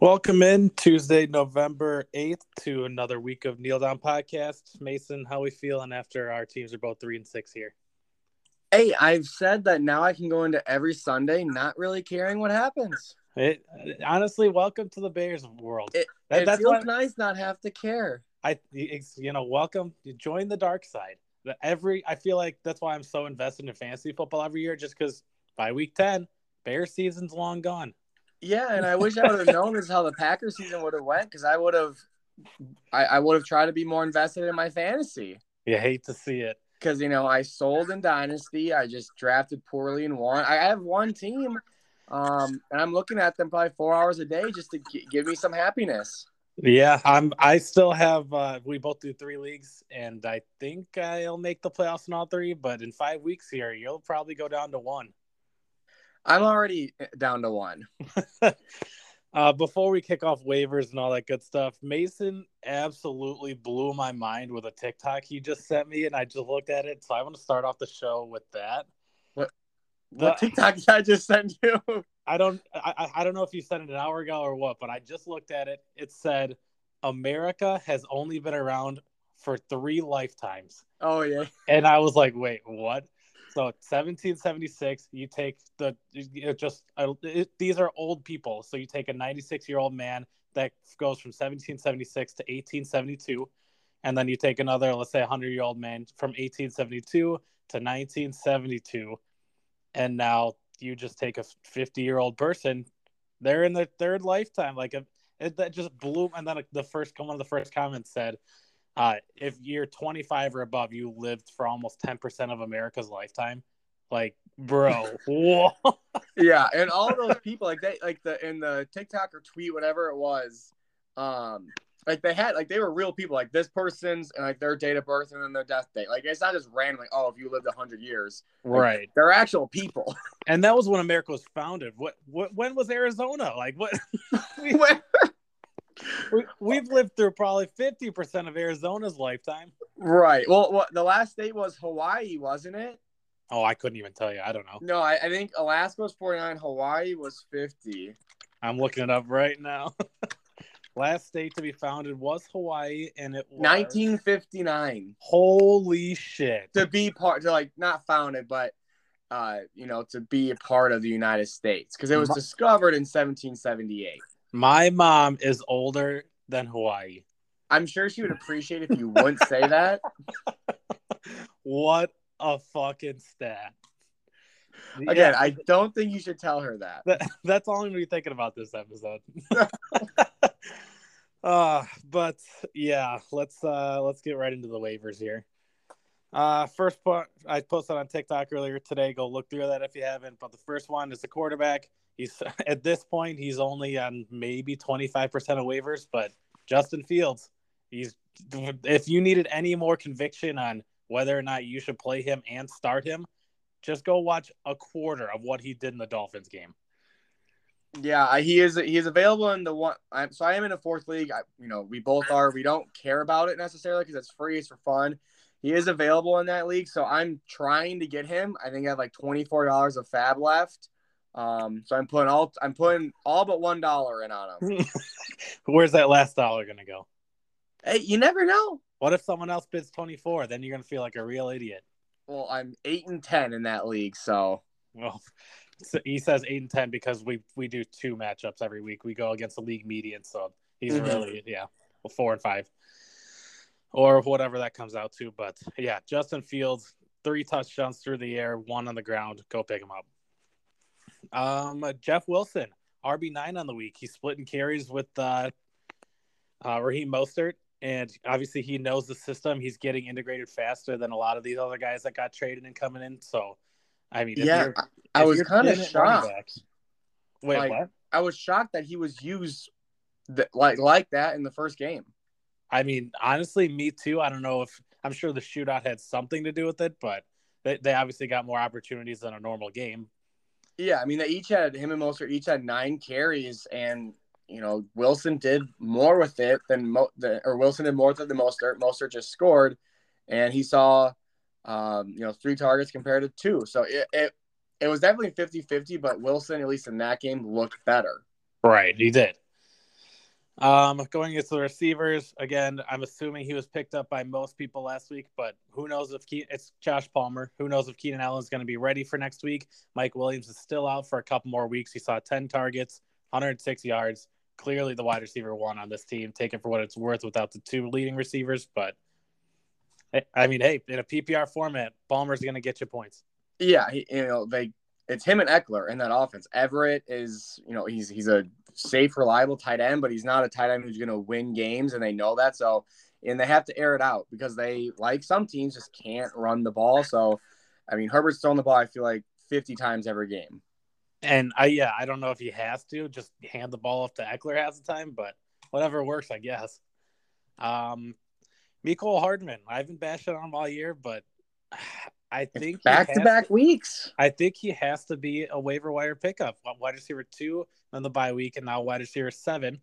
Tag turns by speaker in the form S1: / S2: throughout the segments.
S1: Welcome in Tuesday, November 8th to another week of Kneel Down Podcast. Mason, how we feeling after our teams are both three and six here?
S2: Hey, I've said that now I can go into every Sunday not really caring what happens.
S1: It honestly, welcome to the Bears world.
S2: It,
S1: That-
S2: it
S1: that's
S2: feels
S1: what-
S2: nice not have to care.
S1: I, it's, you know, welcome. You join the dark side. The every, I feel like that's why I'm so invested in fantasy football every year, just because by week ten, Bear season's long gone.
S2: Yeah, and I wish I would have known this how the Packers season would have went because I would have, I, I would have tried to be more invested in my fantasy
S1: You hate to see it.
S2: because you know I sold in Dynasty. I just drafted poorly and one. I have one team, um, and I'm looking at them probably four hours a day just to g- give me some happiness.
S1: Yeah, I'm. I still have. Uh, we both do three leagues, and I think I'll make the playoffs in all three. But in five weeks here, you'll probably go down to one.
S2: I'm already down to one.
S1: uh, before we kick off waivers and all that good stuff, Mason absolutely blew my mind with a TikTok he just sent me, and I just looked at it. So I want to start off the show with that.
S2: What-
S1: The-
S2: What TikTok did I just send you?
S1: I don't. I, I- don't know if you said it an hour ago or what, but I just looked at it. It said America has only been around for three lifetimes.
S2: Oh yeah.
S1: And I was like, wait, what? So 1776, you take the just uh, it, these are old people. So you take a 96 year old man that goes from 1776 to 1872, and then you take another, let's say, 100 year old man from 1872 to 1972, and now you just take a 50 year old person. They're in their third lifetime. Like a, it, that just blew. And then the first one of the first comments said, uh, if you're 25 or above, you lived for almost 10% of America's lifetime. Like, bro, whoa.
S2: yeah, and all those people like they like the in the TikTok or tweet whatever it was, um, like they had like they were real people like this person's and like their date of birth and then their death date. Like it's not just random like oh if you lived hundred years,
S1: right.
S2: they're actual people.
S1: And that was when America was founded. What, what when was Arizona? Like, what? we, we, we've lived through probably 50% of Arizona's lifetime.
S2: right. Well, what the last state was Hawaii, wasn't it?
S1: Oh, I couldn't even tell you. I don't know.
S2: No, I, I think Alaska was forty nine, Hawaii was fifty.
S1: I'm looking it up right now. Last state to be founded was Hawaii, and it was
S2: 1959
S1: Holy shit!
S2: to be part to like not founded but uh you know to be a part of the united states because it was discovered in 1778
S1: My mom is older than Hawaii.
S2: i'm sure she would appreciate if you wouldn't say that
S1: What a fucking stat!
S2: again
S1: Yeah,
S2: i don't think you should tell her that
S1: that, that's all I'm gonna be thinking about this episode. uh, but yeah, let's uh let's get right into the waivers here. Uh, first part I posted on TikTok earlier today. Go look through that if you haven't. But the first one is the quarterback. He's at this point he's only on maybe 25% of waivers, but Justin Fields. He's if you needed any more conviction on whether or not you should play him and start him, just go watch a quarter of what he did in the Dolphins game.
S2: Yeah he is he is available in the one I'm, so i am in a fourth league I, you know we both are we don't care about it necessarily because it's free it's for fun he is available in that league so i'm trying to get him i think i have like $24 of FAAB left um so i'm putting all i'm putting all but one dollar in on him
S1: Where's that last dollar gonna go?
S2: Hey, you never know.
S1: What if someone else bids 24? Then you're gonna feel like a real idiot.
S2: Well, I'm eight and ten in that league, so
S1: Well, he says eight and ten because we we do two matchups every week. We go against the league median, so he's
S2: Mhm.
S1: really yeah, well, four and five, or whatever that comes out to. But yeah, Justin Fields, three touchdowns through the air, one on the ground. Go pick him up. Um, Jeff Wilson, RB nine on the week. He's splitting carries with uh, uh, Raheem Mostert, and obviously he knows the system. He's getting integrated faster than a lot of these other guys that got traded and coming in. So, I mean, if
S2: yeah,
S1: you're-
S2: I, was kind of
S1: thin at running
S2: shocked.
S1: backs- Wait,
S2: Like-
S1: what?
S2: I was shocked that he was used th- like like that in the first game.
S1: I mean, honestly, me too. I don't know if I'm sure the shootout had something to do with it, but they, they obviously got more opportunities than a normal game.
S2: Yeah, I mean they each had him and Mostert each had nine carries, and you know Wilson did more with it than Mo, the, or Wilson did more with it than Mostert. Mostert just scored, and he saw, um, you know, three targets compared to two. So it, it, it was definitely 50 50, but Wilson, at least in that game, looked better.
S1: Right, he did. Um, going into the receivers again, I'm assuming he was picked up by most people last week, but who knows if Ke- it's Josh Palmer? Who knows if Keenan Allen is going to be ready for next week? Mike Williams is still out for a couple more weeks. He saw 10 targets, 106 yards. Clearly, the wide receiver one on this team, taken for what it's worth without the two leading receivers. But I mean, hey, in a PPR format, Palmer's going to get you points.
S2: Yeah, he, you know they it's him and Ekeler in that offense. Everett is, you know, he's he's a safe, reliable tight end, but he's not a tight end who's going to win games, and they know that. So, and they have to air it out because they, like some teams, just can't run the ball. So, I mean, Herbert's throwing the ball. I feel like fifty times every game.
S1: And I, yeah, I don't know if he has to just hand the ball off to Ekeler half the time, but whatever works, I guess. Um, Mecole Hardman, I haven't bashed on him all year, but I think
S2: back to back weeks.
S1: I think he has to be a waiver wire pickup. Wide receiver two on the bye week, and now wide receiver seven.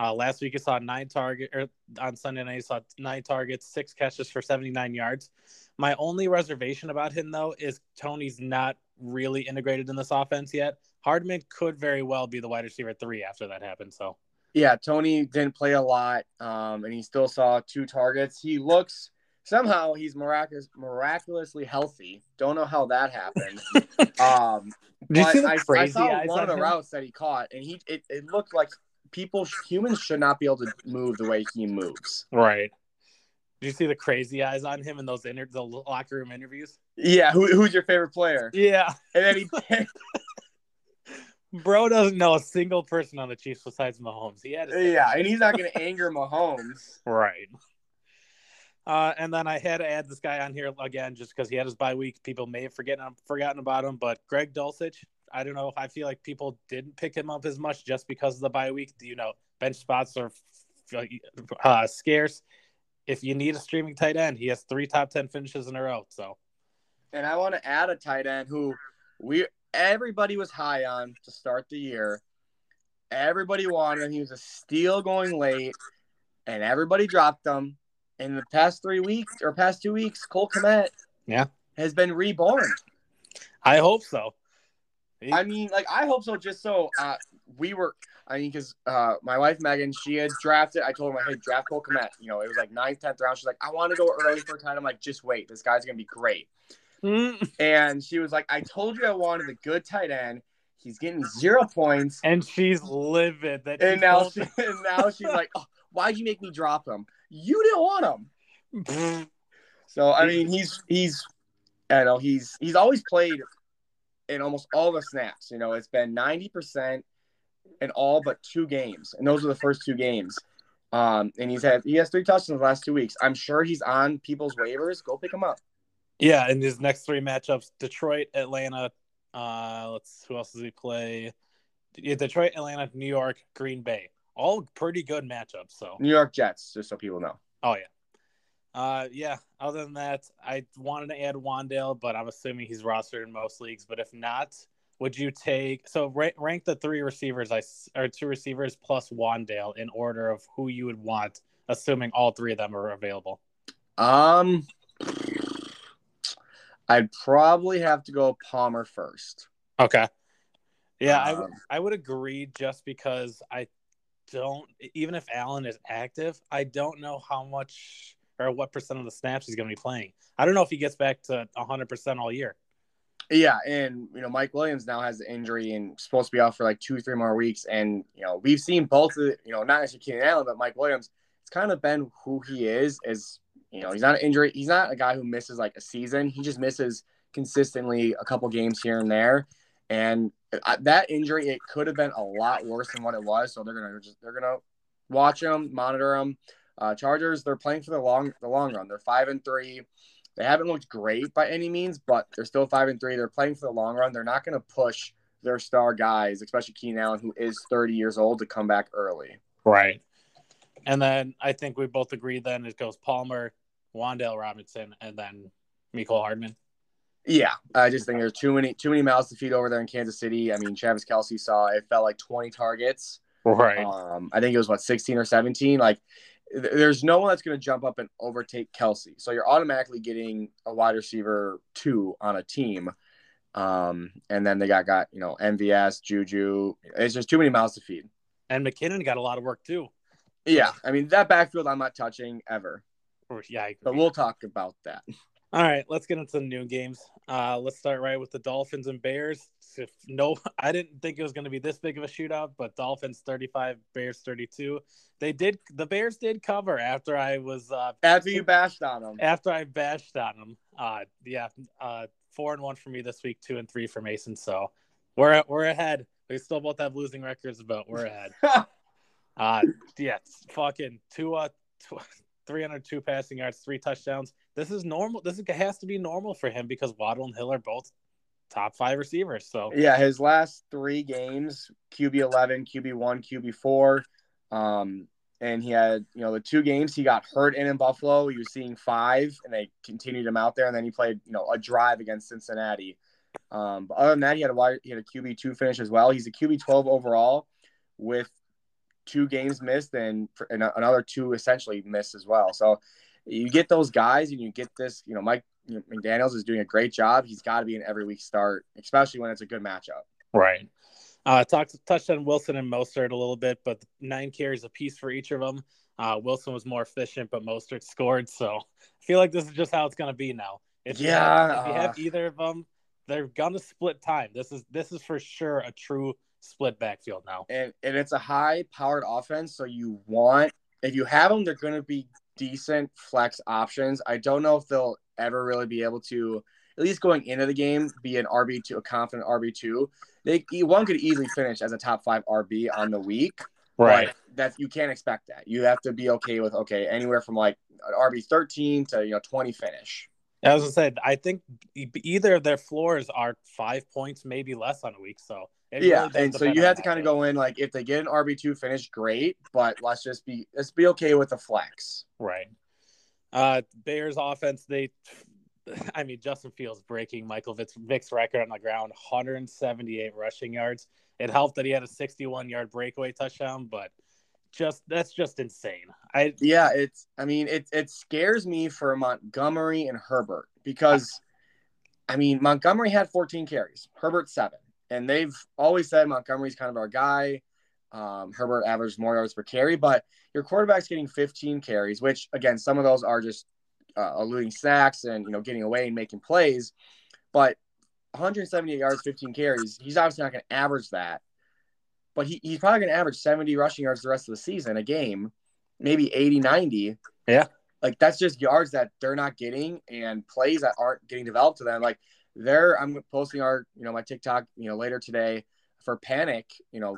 S1: Uh, last week he saw nine target or on Sunday night he saw nine targets, six catches for 79 yards. My only reservation about him though is Toney's not really integrated in this offense yet. Hardman could very well be the wide receiver three after that happens. So
S2: yeah, Toney didn't play a lot, um, and he still saw two targets. He looks somehow he's miraculous, miraculously healthy. Don't know how that happened. um,
S1: Did you see the
S2: I,
S1: crazy
S2: I saw
S1: eyes
S2: one of the
S1: him?
S2: routes that he caught, and he it, it looked like people humans should not be able to move the way he moves.
S1: Right. Did you see the crazy eyes on him in those inter- the locker room interviews?
S2: Yeah, who, who's your favorite player?
S1: Yeah.
S2: And then he
S1: Bro doesn't know a single person on the Chiefs besides Mahomes. He had
S2: yeah, and he's not going to anger Mahomes.
S1: Right. Uh, and then I had to add this guy on here again just because he had his bye week. People may have forgotten forgotten about him, but Greg Dulcich. I don't know. I feel like people didn't pick him up as much just because of the bye week. You know, bench spots are uh, scarce. If you need a streaming tight end, he has three top ten finishes in a row. So,
S2: And I want to add a tight end who we everybody was high on to start the year. Everybody wanted him. He was a steal going late, and everybody dropped him. In the past three weeks or past two weeks, Cole Kmet
S1: Yeah.
S2: has been reborn.
S1: I hope so. He-
S2: I mean, like I hope so. Just so uh, we were. I mean, because uh, my wife Megan, she had drafted. I told her, "Hey, draft Cole Kmet." You know, it was like ninth, tenth round. She's like, "I want to go early for a time. I'm like, "Just wait. This guy's gonna be great."
S1: Mm.
S2: And she was like, "I told you I wanted a good tight end. He's getting zero points."
S1: and she's livid that
S2: And now,
S1: told-
S2: she, and now she's like, oh, "Why'd you make me drop him? You didn't want him." So I mean, he's he's, I know he's he's always played in almost all the snaps. You know, it's been ninety percent in all but two games, and those are the first two games. Um, and he's had he has three touchdowns in the last two weeks. I'm sure he's on people's waivers. Go pick him up.
S1: Yeah, in his next three matchups, Detroit, Atlanta. Uh, let's who else does he play? Yeah, Detroit, Atlanta, New York, Green Bay. All pretty good matchups. So,
S2: New York Jets, just so people know.
S1: oh yeah, uh, yeah. Other than that, I wanted to add Wan'Dale, but I'm assuming he's rostered in most leagues. But if not, would you take so rank, rank the three receivers I or two receivers plus Wan'Dale in order of who you would want, assuming all three of them are available.
S2: Um, I'd probably have to go Palmer first.
S1: Okay. Yeah, I would
S2: Um,
S1: I would agree just because I don't even if Allen is active, I don't know how much or what percent of the snaps he's going to be playing. I don't know if he gets back to 100% all year.
S2: Yeah, and you know Mike Williams now has the injury and supposed to be out for like two, three more weeks. And you know we've seen both of you know not necessarily Keenan Allen, but Mike Williams. It's kind of been who he is. As you know, he's not an injury. He's not a guy who misses like a season. He just misses consistently a couple games here and there. And uh, that injury, it could have been a lot worse than what it was. So they're gonna just they're gonna watch him, monitor him. Uh, Chargers, they're playing for the long the long run. They're five and three. They haven't looked great by any means, but they're still five and three. They're playing for the long run. They're not going to push their star guys, especially Keenan Allen, who is 30 years old, to come back early.
S1: Right. And then I think we both agree then it goes Palmer, Wan'Dale Robinson, and then Mecole Hardman.
S2: Yeah, I just think there's too many too many mouths to feed over there in Kansas City. I mean, Travis Kelce saw it felt like 20 targets.
S1: Right.
S2: Um, I think it was what 16 or 17. Like there's no one that's going to jump up and overtake Kelce. So you're automatically getting a wide receiver two on a team. Um, and then they got got you know MVS, Juju. It's just too many mouths to feed.
S1: And McKinnon got a lot of work too.
S2: Yeah, I mean that backfield I'm not touching ever.
S1: Yeah,
S2: but we'll talk about that.
S1: All right, let's get into the new games. Uh, let's start right with the Dolphins and Bears. If no, I didn't think it was going to be this big of a shootout, but Dolphins 35, Bears 32. They did the Bears did cover after I was uh,
S2: after you bashed on them.
S1: After I bashed on them. Uh, yeah, uh, four and one for me this week, two and three for Mason. So we're we're ahead. We still both have losing records, but we're ahead. uh, yeah, fucking two uh. Two, 302 passing yards, three touchdowns. This is normal. This has to be normal for him because Waddle and Hill are both top five receivers. So
S2: yeah, his last three games, QB 11, QB one, QB four, um, and he had you know the two games he got hurt in in Buffalo. He was seeing five, and they continued him out there, and then he played you know a drive against Cincinnati. Um, but other than that, he had a he had a QB two finish as well. He's a QB 12 overall with two games missed and, and another two essentially missed as well. So you get those guys and you get this, you know, Mike McDaniels is doing a great job. He's got to be an every week start, especially when it's a good matchup.
S1: Right. Uh, talked touched on Wilson and Mostert a little bit, but nine carries a piece for each of them. Uh, Wilson was more efficient, but Mostert scored. So I feel like this is just how it's going to be now. If
S2: yeah,
S1: you have, if you have either of them, they're going to split time. This is this is for sure a true split backfield now.
S2: And and it's a high powered offense, so you want if you have them, they're going to be decent flex options. I don't know if they'll ever really be able to, at least going into the game, be an RB two, a confident RB two. They one could easily finish as a top five RB on the week.
S1: Right.
S2: That you can't expect that. You have to be okay with okay anywhere from like an RB thirteen to you know twenty finish.
S1: As I said, I think either of their floors are five points, maybe less on a week. So
S2: it yeah, really and so you have to kind of go in like if they get an RB two finish, great, but let's just be let's be okay with the flex.
S1: Right. Uh Bears offense, they I mean Justin Fields breaking Michael Vick's, Vick's record on the ground, 178 rushing yards. It helped that he had a 61 yard breakaway touchdown, but just that's just insane. I
S2: yeah, it's I mean it it scares me for Montgomery and Herbert because I mean Montgomery had 14 carries, Herbert seven and they've always said Montgomery's kind of our guy. Um, Herbert averaged more yards per carry, but your quarterback's getting 15 carries, which again, some of those are just uh, eluding sacks and you know getting away and making plays. But 178 yards, 15 carries, he's obviously not going to average that. But he, he's probably going to average 70 rushing yards the rest of the season, a game, maybe 80, 90.
S1: Yeah.
S2: Like that's just yards that they're not getting and plays that aren't getting developed to them. Like there i'm posting our you know my tiktok you know later today for panic you know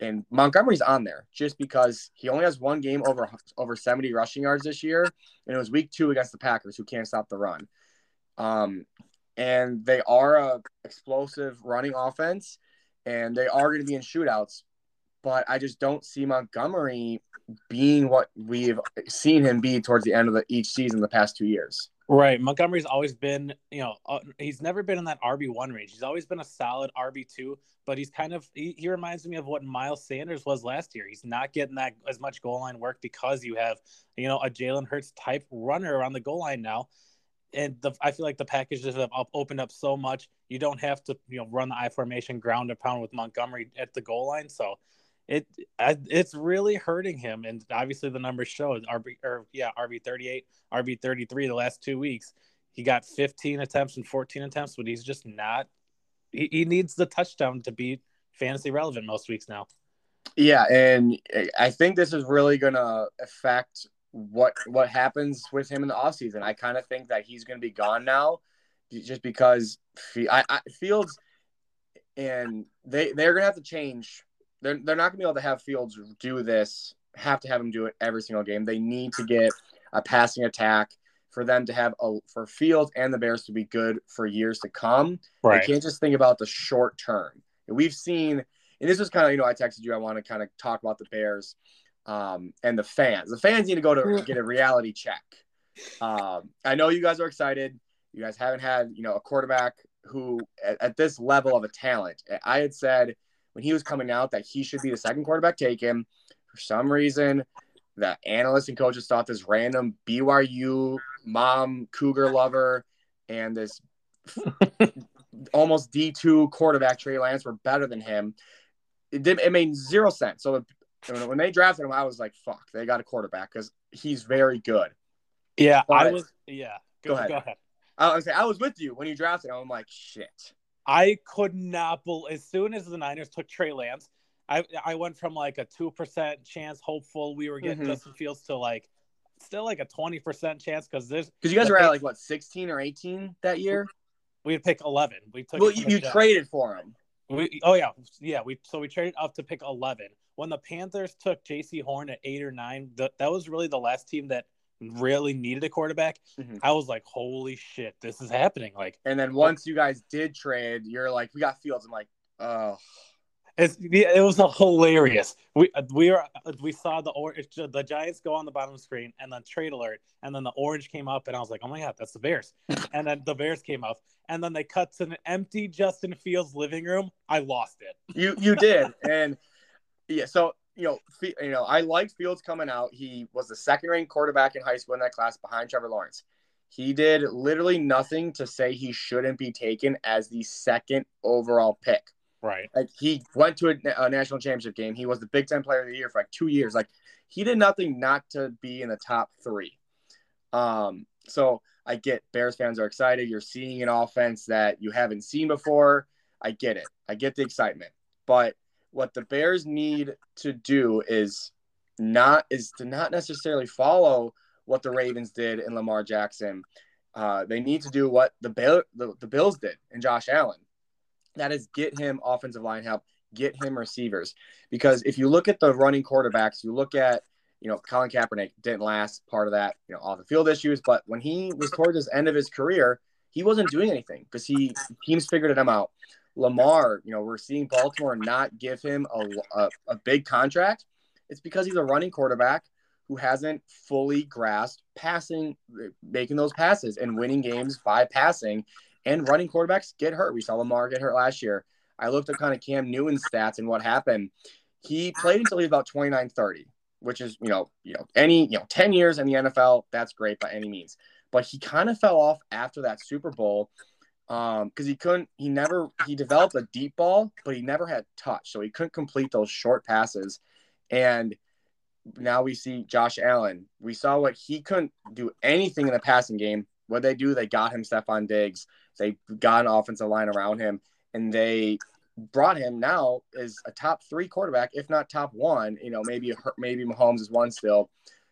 S2: and montgomery's on there just because he only has one game over over 70 rushing yards this year and it was week two against the packers who can't stop the run. Um and they are a explosive running offense and they are going to be in shootouts but i just don't see montgomery being what we've seen him be towards the end of the, each season the past two years
S1: Right. Montgomery's always been, you know, uh, he's never been in that RB1 range. He's always been a solid RB2, but he's kind of, he, he, reminds me of what Miles Sanders was last year. He's not getting that as much goal line work because you have, you know, a Jalen Hurts type runner around the goal line now. And the, I feel like the packages have opened up so much. You don't have to, you know, run the I formation ground and pound with Montgomery at the goal line. So it it's really hurting him. And obviously the numbers show rb or yeah rb 38 rb 33 the last two weeks he got 15 attempts and 14 attempts but he's just not he, he needs the touchdown to be fantasy relevant most weeks now.
S2: Yeah and i think this is really to affect what what happens with him in the offseason. I kind of think that he's to be gone now just because I, I fields and they they're to have to change they're, they're not going to be able to have Fields do this, have to have him do it every single game. They need to get a passing attack for them to have a for Fields and the Bears to be good for years to come.
S1: Right.
S2: They can't just think about the short term. And we've seen, and this was kind of, you know, I texted you, I want to kind of talk about the Bears um, and the fans. The fans need to go to get a reality check. Um, I know you guys are excited. You guys haven't had, you know, a quarterback who at, at this level of a talent. I had said – when he was coming out that he should be the second quarterback taken. For some reason, the analysts and coaches thought this random BYU mom cougar lover and this almost D2 quarterback Trey Lance were better than him. It did it made zero sense. So when they drafted him, I was like, fuck, they got a quarterback because he's very good.
S1: Yeah, but, I was yeah.
S2: Go, go ahead. Go ahead. I was I was with you when you drafted him. I'm like, shit.
S1: I could not believe as soon as the Niners took Trey Lance, I I went from like a two percent chance hopeful we were getting mm-hmm. Justin Fields to like still like a twenty percent chance because this
S2: because you guys were pick, at like what sixteen or eighteen that year.
S1: We'd pick eleven. We took.
S2: Well, you, you traded for him.
S1: We oh yeah yeah we so we traded up to pick eleven. When the Panthers took Jaycee Horn at eight or nine, the, that was really the last team that really needed a quarterback. Mm-hmm. I was like, holy shit, this is happening. Like,
S2: and then once you guys did trade, you're like, we got Fields. I'm like, oh.
S1: It's, it was hilarious. We we were we saw the or the Giants go on the bottom of the screen and then trade alert and then the orange came up and I was like, oh my god, that's the Bears. and then the Bears came up and then they cut to an empty Justin Fields living room. I lost it.
S2: You you did and yeah. So you know you know I liked Fields coming out. He was the second ranked quarterback in high school in that class behind Trevor Lawrence. He did literally nothing to say he shouldn't be taken as the second overall pick.
S1: Right.
S2: Like he went to a, a, national championship game. He was the Big Ten Player of the Year for like two years. Like he did nothing not to be in the top three. Um. So I get Bears fans are excited. You're seeing an offense that you haven't seen before. I get it. I get the excitement. But what the Bears need to do is not is to not necessarily follow what the Ravens did in Lamar Jackson. Uh, they need to do what the, Bill, the, the Bills did in Josh Allen that is get him offensive line help, get him receivers. Because if you look at the running quarterbacks, you look at, you know, Colin Kaepernick didn't last part of that, you know, off the field issues. But when he was towards his end of his career, he wasn't doing anything because he teams figured him out. Lamar, you know, we're seeing Baltimore not give him a, a, a big contract. It's because he's a running quarterback who hasn't fully grasped passing, making those passes and winning games by passing and running quarterbacks get hurt. We saw Lamar get hurt last year. I looked at kind of Cam Newton's stats and what happened. He played until he was about 29, 30, which is, you know, you know, any, you know, 10 years in the NFL, that's great by any means. But he kind of fell off after that Super Bowl um because he couldn't he never he developed a deep ball but he never had touch so he couldn't complete those short passes and now we see josh allen we saw what he couldn't do anything in the passing game what they do they got him Stefon Diggs they got an offensive line around him, and they brought him now as a top three quarterback, if not top one. You know, maybe maybe Mahomes is one still.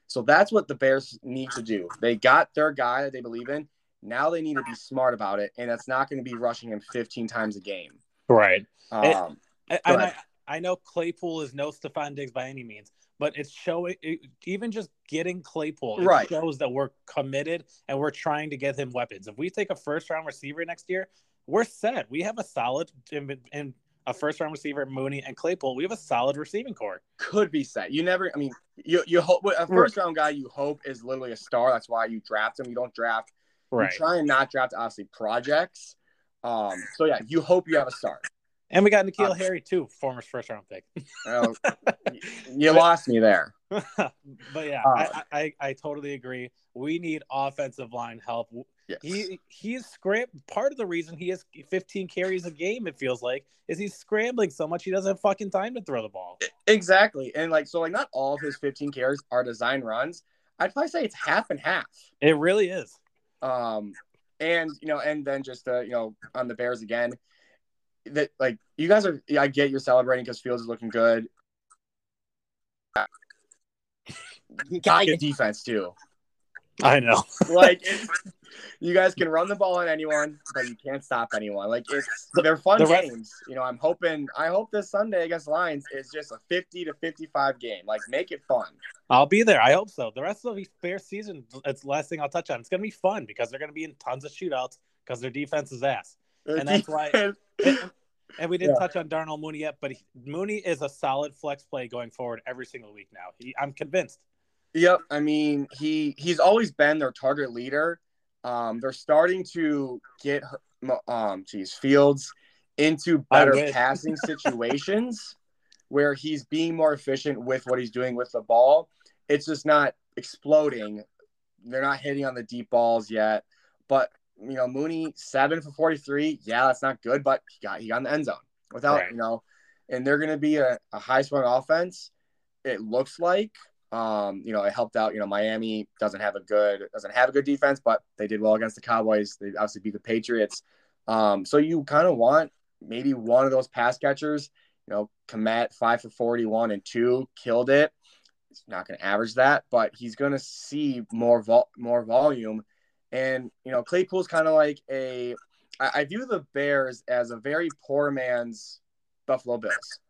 S2: So that's what the Bears need to do. They got their guy that they believe in. Now they need to be smart about it, and that's not going to be rushing him 15 times a game.
S1: Right. Um, it, I, I, know Claypool is no Stefon Diggs by any means, but it's showing it, even just getting Claypool
S2: right.
S1: shows that we're committed and we're trying to get him weapons. If we take a first round receiver next year, we're set. We have a solid in, in a first round receiver, Mooney and Claypool. We have a solid receiving core.
S2: Could be set. You never. I mean, you you hope a first round guy you hope is literally a star. That's why you draft him. You don't draft.
S1: Right.
S2: You try and not draft obviously projects. Um. So yeah, you hope you have a start.
S1: And we got N'Keal um, Harry too, former first round pick.
S2: well, you lost me there.
S1: but yeah, uh, I, I, I totally agree. We need offensive line help. Yes. He he's scram. Part of the reason he has 15 carries a game, it feels like, is he's scrambling so much he doesn't have fucking time to throw the ball.
S2: Exactly, and like so, like not all of his 15 carries are design runs. I'd probably say it's half and half.
S1: It really is.
S2: Um, and you know, and then just uh, you know, on the Bears again, that like you guys are. I get you're celebrating because Fields is looking good. Got defense too.
S1: I know.
S2: like you guys can run the ball on anyone, but you can't stop anyone. Like it's they're fun the games. Rest- you know, I'm hoping I hope this Sunday against Lions is just a 50 to 55 game. Like make it fun.
S1: I'll be there. I hope so. The rest of the fair season, it's the last thing I'll touch on. It's gonna be fun because they're gonna be in tons of shootouts because their defense is ass. Their and that's defense. why and we didn't yeah. touch on Darnell Mooney yet, but he, Mooney is a solid flex play going forward every single week now. He, I'm convinced.
S2: Yep, I mean he he's always been their target leader. Um, they're starting to get um, geez, Fields into better passing situations where he's being more efficient with what he's doing with the ball. it's just not exploding. They're not hitting on the deep balls yet. But you know, Mooney seven for forty three. Yeah, that's not good, but he got he got in the end zone without
S1: Right.
S2: you know, and they're going to be a, a high scoring offense. It looks like. Um, you know, it helped out. You know, Miami doesn't have a good doesn't have a good defense, but they did well against the Cowboys. They obviously beat the Patriots. Um, so you kind of want maybe one of those pass catchers. You know, Kmet five for forty one and two killed it. He's not going to average that, but he's going to see more vol- more volume. And you know, Claypool's kind of like a. I, I view the Bears as a very poor man's Buffalo Bills.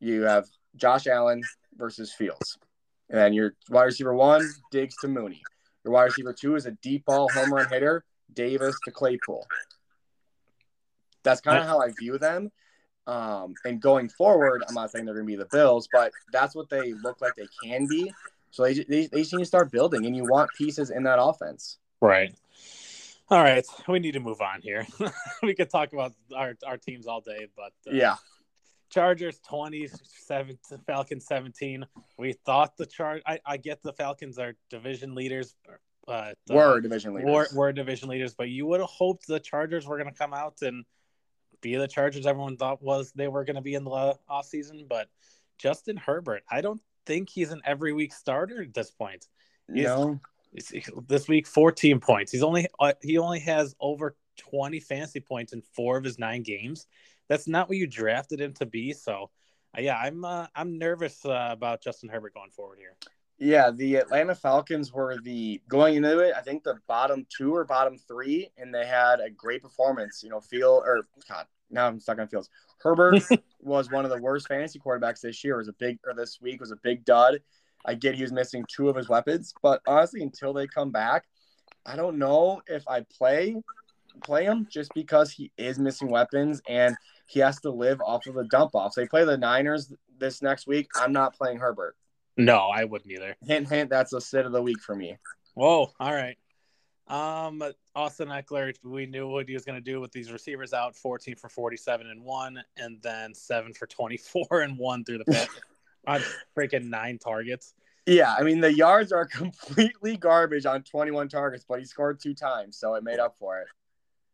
S2: You have Josh Allen versus Fields, and then your wide receiver one Diggs to Mooney. Your wide receiver two is a deep ball home run hitter, Davis to Claypool. That's kind of how I view them. Um, and going forward, I'm not saying they're going to be the Bills, but that's what they look like they can be. So they, they, they just need to start building, and you want pieces in that offense.
S1: Right. All right, we need to move on here. we could talk about our, our teams all day, but uh,
S2: Yeah.
S1: Chargers 27, Falcons 17. We thought the Char. I, I get the Falcons are division leaders, but uh,
S2: Were division leaders.
S1: were, were division leaders, but you would have hoped the Chargers were going to come out and be the Chargers everyone thought was they were going to be in the offseason. But Justin Herbert, I don't think he's an every week starter at this point.
S2: no.
S1: It's- This week, 14 points. He's only uh, he only has over 20 fantasy points in four of his nine games. That's not what you drafted him to be. So, uh, yeah, I'm uh, I'm nervous uh, about Justin Herbert going forward here.
S2: Yeah, the Atlanta Falcons were the going into it. I think the bottom two or bottom three, and they had a great performance. You know, Field or God, now I'm stuck on Fields. Herbert was one of the worst fantasy quarterbacks this year. It was a big or this week was a big dud. I get he was missing two of his weapons, but honestly, until they come back, I don't know if I play play him just because he is missing weapons and he has to live off of the dump offs. They play the Niners this next week. I'm not playing Herbert.
S1: No, I wouldn't either.
S2: Hint, hint. That's a sit of the week for me.
S1: Whoa, all right. Um, Austin Ekeler, we knew what he was going to do with these receivers out 14 for 47 and one, and then seven for 24 and one through the pit on freaking nine targets.
S2: Yeah, I mean the yards are completely garbage on 21 targets, but he scored two times, so it made up for it.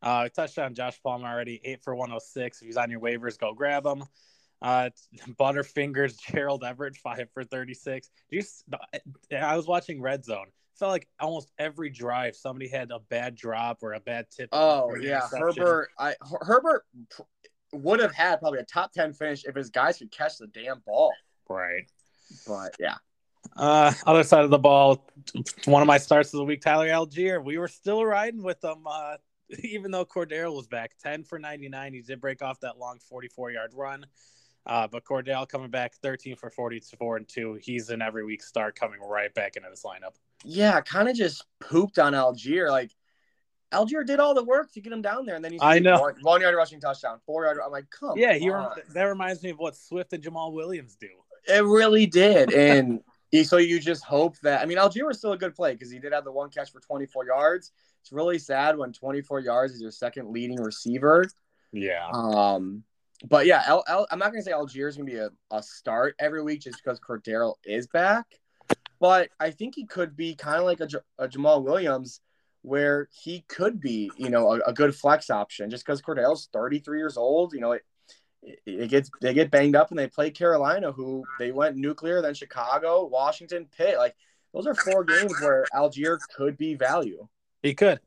S1: Uh, touchdown Josh Palmer already eight for 106. If he's on your waivers, go grab him. Uh, Butterfingers Gerald Everett five for 36. Do you, s- I was watching Red Zone. Felt like almost every drive somebody had a bad drop or a bad tip.
S2: Oh yeah. Herbert. I Her- Herbert pr- would have had probably a top 10 finish if his guys could catch the damn ball.
S1: Right.
S2: But yeah,
S1: Uh, other side of the ball, one of my starts of the week, Tyler Allgeier. We were still riding with them, uh, even though Cordarrelle was back. 10 for 99. He did break off that long 44 yard run. Uh, but Cordarrelle coming back 13 for 44 and 2. He's an every week start coming right back into this lineup.
S2: yeah, kind of just pooped on Allgeier. Like Allgeier did all the work to get him down there, and then he's
S1: I know.
S2: one, one yard rushing touchdown, four yard. I'm like, come
S1: Yeah, he
S2: on.
S1: rem- that reminds me of what Swift and Jamaal Williams do.
S2: It really did. And so you just hope that, I mean, Allgeier was still a good play because he did have the one catch for 24 yards. It's really sad when 24 yards is your second leading receiver.
S1: Yeah.
S2: Um, but yeah, I'm not going to say Allgeier is going to be a, a start every week just because Cordarrelle is back. But I think he could be kind of like a, J- a Jamaal Williams where he could be, you know, a, a good flex option just because Cordarrelle's 33 years old. You know, it, it, it gets they get banged up and they play Carolina, who they went nuclear, then Chicago, Washington, Pitt. Like those are four games where Allgeier could be value.
S1: He could.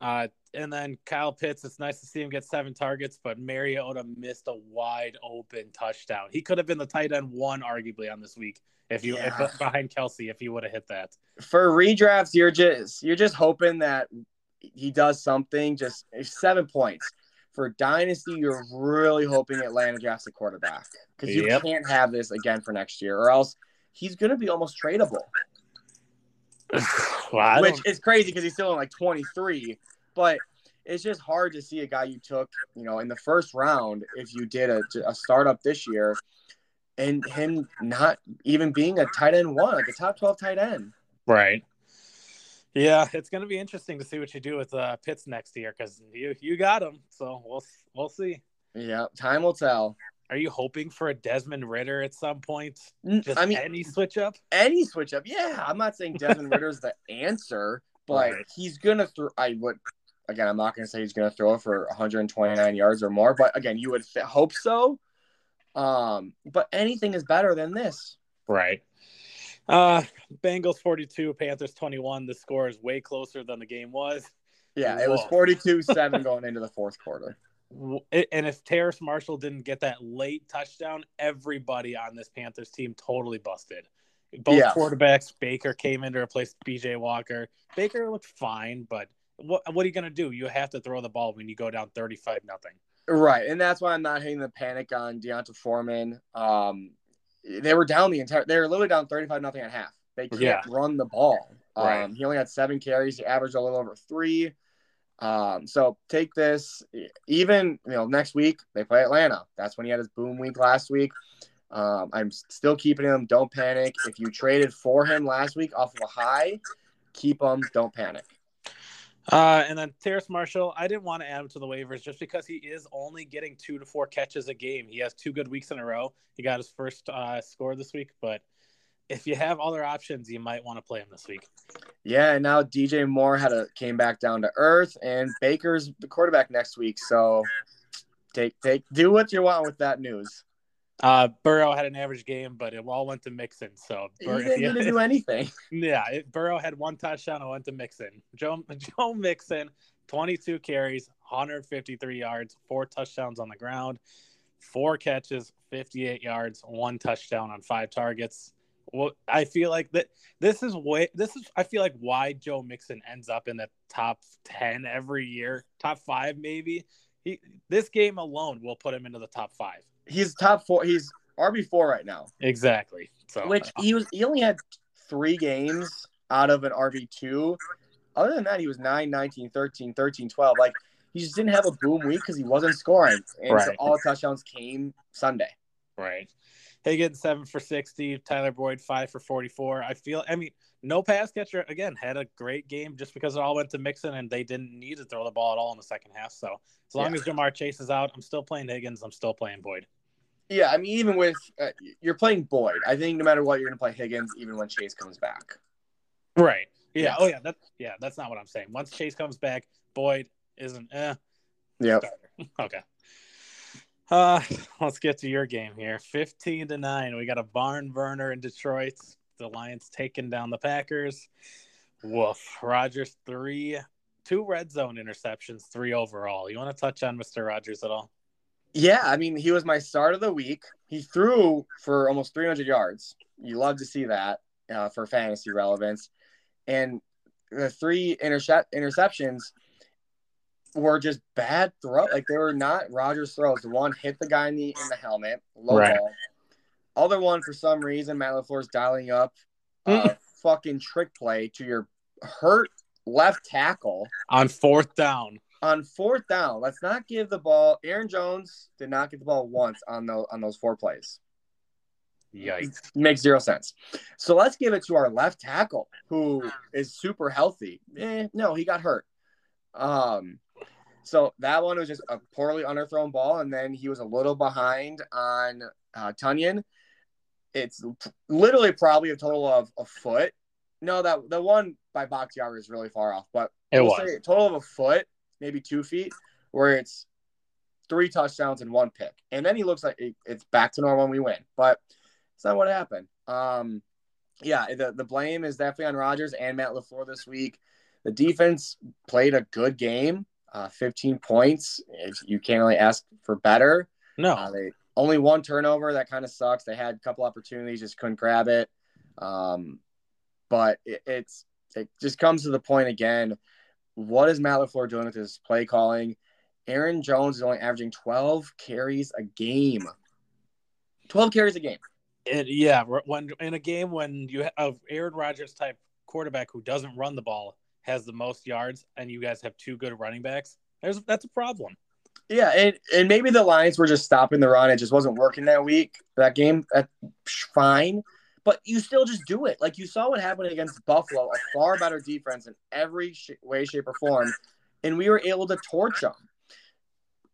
S1: Uh, and then Kyle Pitts, it's nice to see him get seven targets, but Mariota missed a wide open touchdown. He could have been the tight end one, arguably, on this week if you
S2: Yeah.
S1: if, behind Kelce if he would have hit that.
S2: For redrafts, you're just you're just hoping that he does something. Just seven points. For dynasty, you're really hoping Atlanta drafts a quarterback because you
S1: Yep.
S2: can't have this again for next year, or else he's going to be almost tradable.
S1: well,
S2: which is crazy because he's still in like 23. But it's just hard to see a guy you took, you know, in the first round if you did a, a startup this year, and him not even being a tight end one, like a top 12 tight end.
S1: right. Yeah, it's going to be interesting to see what you do with uh, Pitts next year because you you got him. So we'll we'll see.
S2: Yeah, time will tell.
S1: Are you hoping for a Desmond Ridder at some point? Just
S2: I mean,
S1: any switch up?
S2: Any switch up, yeah. I'm not saying Desmond Ridder's the answer, but
S1: Right.
S2: he's gonna throw. I would again. I'm not gonna say he's gonna throw it for 129 yards or more, but again, you would hope so. Um, but anything is better than this.
S1: Right. Uh Bengals 42, Panthers 21. The score is way closer than the game was.
S2: Yeah, it was 42 7 going into the fourth quarter.
S1: And if Terrace Marshall didn't get that late touchdown, everybody on this Panthers team totally busted. Both quarterbacks, Baker came in to replace PJ Walker. Baker looked fine, but what what are you gonna do? You have to throw the ball when you go down 35 nothing.
S2: Right, and that's why I'm not hitting the panic on D'Onta Foreman. Um, they were down the entire. They were literally down 35 nothing at half. They can't
S1: Yeah.
S2: run the ball. Um,
S1: Right.
S2: He only had seven carries. He averaged a little over three. Um, so take this. Even you know next week they play Atlanta. That's when he had his boom week last week. Um, I'm still keeping him. Don't panic. If you traded for him last week off of a high, keep him. Don't panic.
S1: Uh, and then Terrace Marshall, I didn't want to add him to the waivers just because he is only getting two to four catches a game. He has two good weeks in a row. He got his first uh, score this week, but if you have other options, you might want to play him this week.
S2: Yeah, and now DJ Moore had a came back down to earth, and Baker's the quarterback next week. So take take do what you want with that news.
S1: Uh, Burrow had an average game, but it all went to Mixon. So
S2: He didn't
S1: if
S2: need to
S1: you-
S2: do anything.
S1: yeah, it, Burrow had one touchdown. It went to Mixon. Joe Joe Mixon, 22 carries, 153 yards, four touchdowns on the ground, four catches, 58 yards, one touchdown on five targets. Well, I feel like that this is way this is I feel like why Joe Mixon ends up in the top 10 every year, top 5 maybe. He this game alone will put him into the top 5.
S2: He's top four. He's RB four right now,
S1: Exactly. So
S2: which he was. He only had three games out of an RB two. Other than that, he was 9, 19, 13, 13, 12. Like he just didn't have a boom week because he wasn't scoring, and so all touchdowns came Sunday.
S1: Right. Higgins seven for sixty. Tyler Boyd five for forty-four. I feel. I mean, no pass catcher again had a great game just because it all went to Mixon and they didn't need to throw the ball at all in the second half. So as long
S2: Yeah.
S1: as Ja'Marr Chase is out, I'm still playing Higgins. I'm still playing Boyd.
S2: Yeah, I mean, even with uh, you're playing Boyd, I think no matter what, you're going to play Higgins, even when Chase comes back.
S1: Right. Yeah.
S2: Yeah.
S1: Oh yeah. That. Yeah. That's not what I'm saying. Once Chase comes back, Boyd isn't. Eh. Starter. Okay. Uh, let's get to your game here. 15 to 9. We got a barn burner in Detroit. The Lions taking down the Packers. Woof. Rodgers three, two red zone interceptions, three overall. You want to touch on Mr. Rogers at all?
S2: Yeah, I mean, he was my start of the week. He threw for almost 300 yards. You love to see that uh, for fantasy relevance. And the three intercept interceptions were just bad throw. Like they were not Rodgers throws. The one hit the guy in the in the helmet, low
S1: Right.
S2: ball. Other one for some reason, Matt LaFleur's dialing up a fucking trick play to your hurt left tackle
S1: On fourth down.
S2: on fourth down. Let's not give the ball. Aaron Jones did not get the ball once on those on those four plays.
S1: Yikes.
S2: Makes zero sense. So let's give it to our left tackle, who is super healthy. Eh, no, he got hurt. Um, so that one was just a poorly underthrown ball, and then he was a little behind on uh, Tonyan. It's literally probably a total of a foot. No, that the one by Bakhtiari is really far off, but
S1: It
S2: we'll
S1: was.
S2: a total of a foot, maybe two feet, where it's three touchdowns and one pick, and then he looks like it- it's back to normal and we win. But it's not what happened. Um, yeah, the the blame is definitely on Rodgers and Matt LaFleur this week. The defense played a good game, uh, 15 points. You can't really ask for better.
S1: No.
S2: Uh, they only one turnover. That kind of sucks. They had a couple opportunities, just couldn't grab it. Um, but it, it's it just comes to the point again. What is Matt LaFleur doing with his play calling? Aaron Jones is only averaging 12 carries a game. 12 carries a game.
S1: It, yeah, when in a game when you have Aaron Rodgers type quarterback who doesn't run the ball has the most yards, and you guys have two good running backs, there's that's a problem.
S2: Yeah, and, and maybe the Lions were just stopping the run. It just wasn't working that week, that game. That's fine. But you still just do it. Like you saw what happened against Buffalo, a far better defense in every sh- way, shape, or form. And we were able to torch them.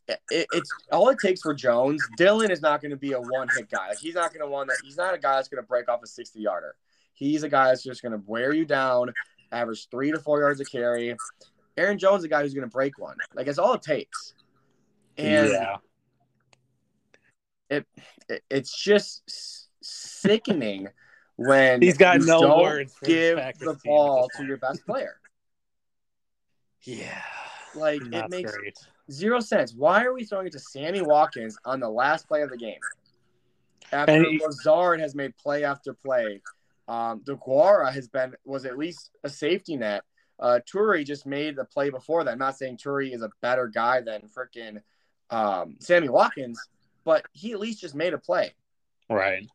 S2: it, it's all it takes for Jones. Dillon is not going to be a one hit guy. Like, he's not going to one that he's not a guy that's going to break off a 60 yarder. He's a guy that's just going to wear you down, average three to four yards a carry. Aaron Jones is a guy who's going to break one. Like it's all it takes. And
S1: yeah.
S2: it, it it's just sickening when
S1: He's got
S2: you
S1: no
S2: don't
S1: words
S2: give the ball to your best player.
S1: Yeah.
S2: Like
S1: Not
S2: it makes
S1: great.
S2: zero sense. Why are we throwing it to Sammy Watkins on the last play of the game? After
S1: And he-
S2: Lazard has made play after play, um, DeGuara has been was at least a safety net. Uh, Toure just made the play before that. I'm not saying Toure is a better guy than freaking um, Sammy Watkins, but he at least just made a play.
S1: Right.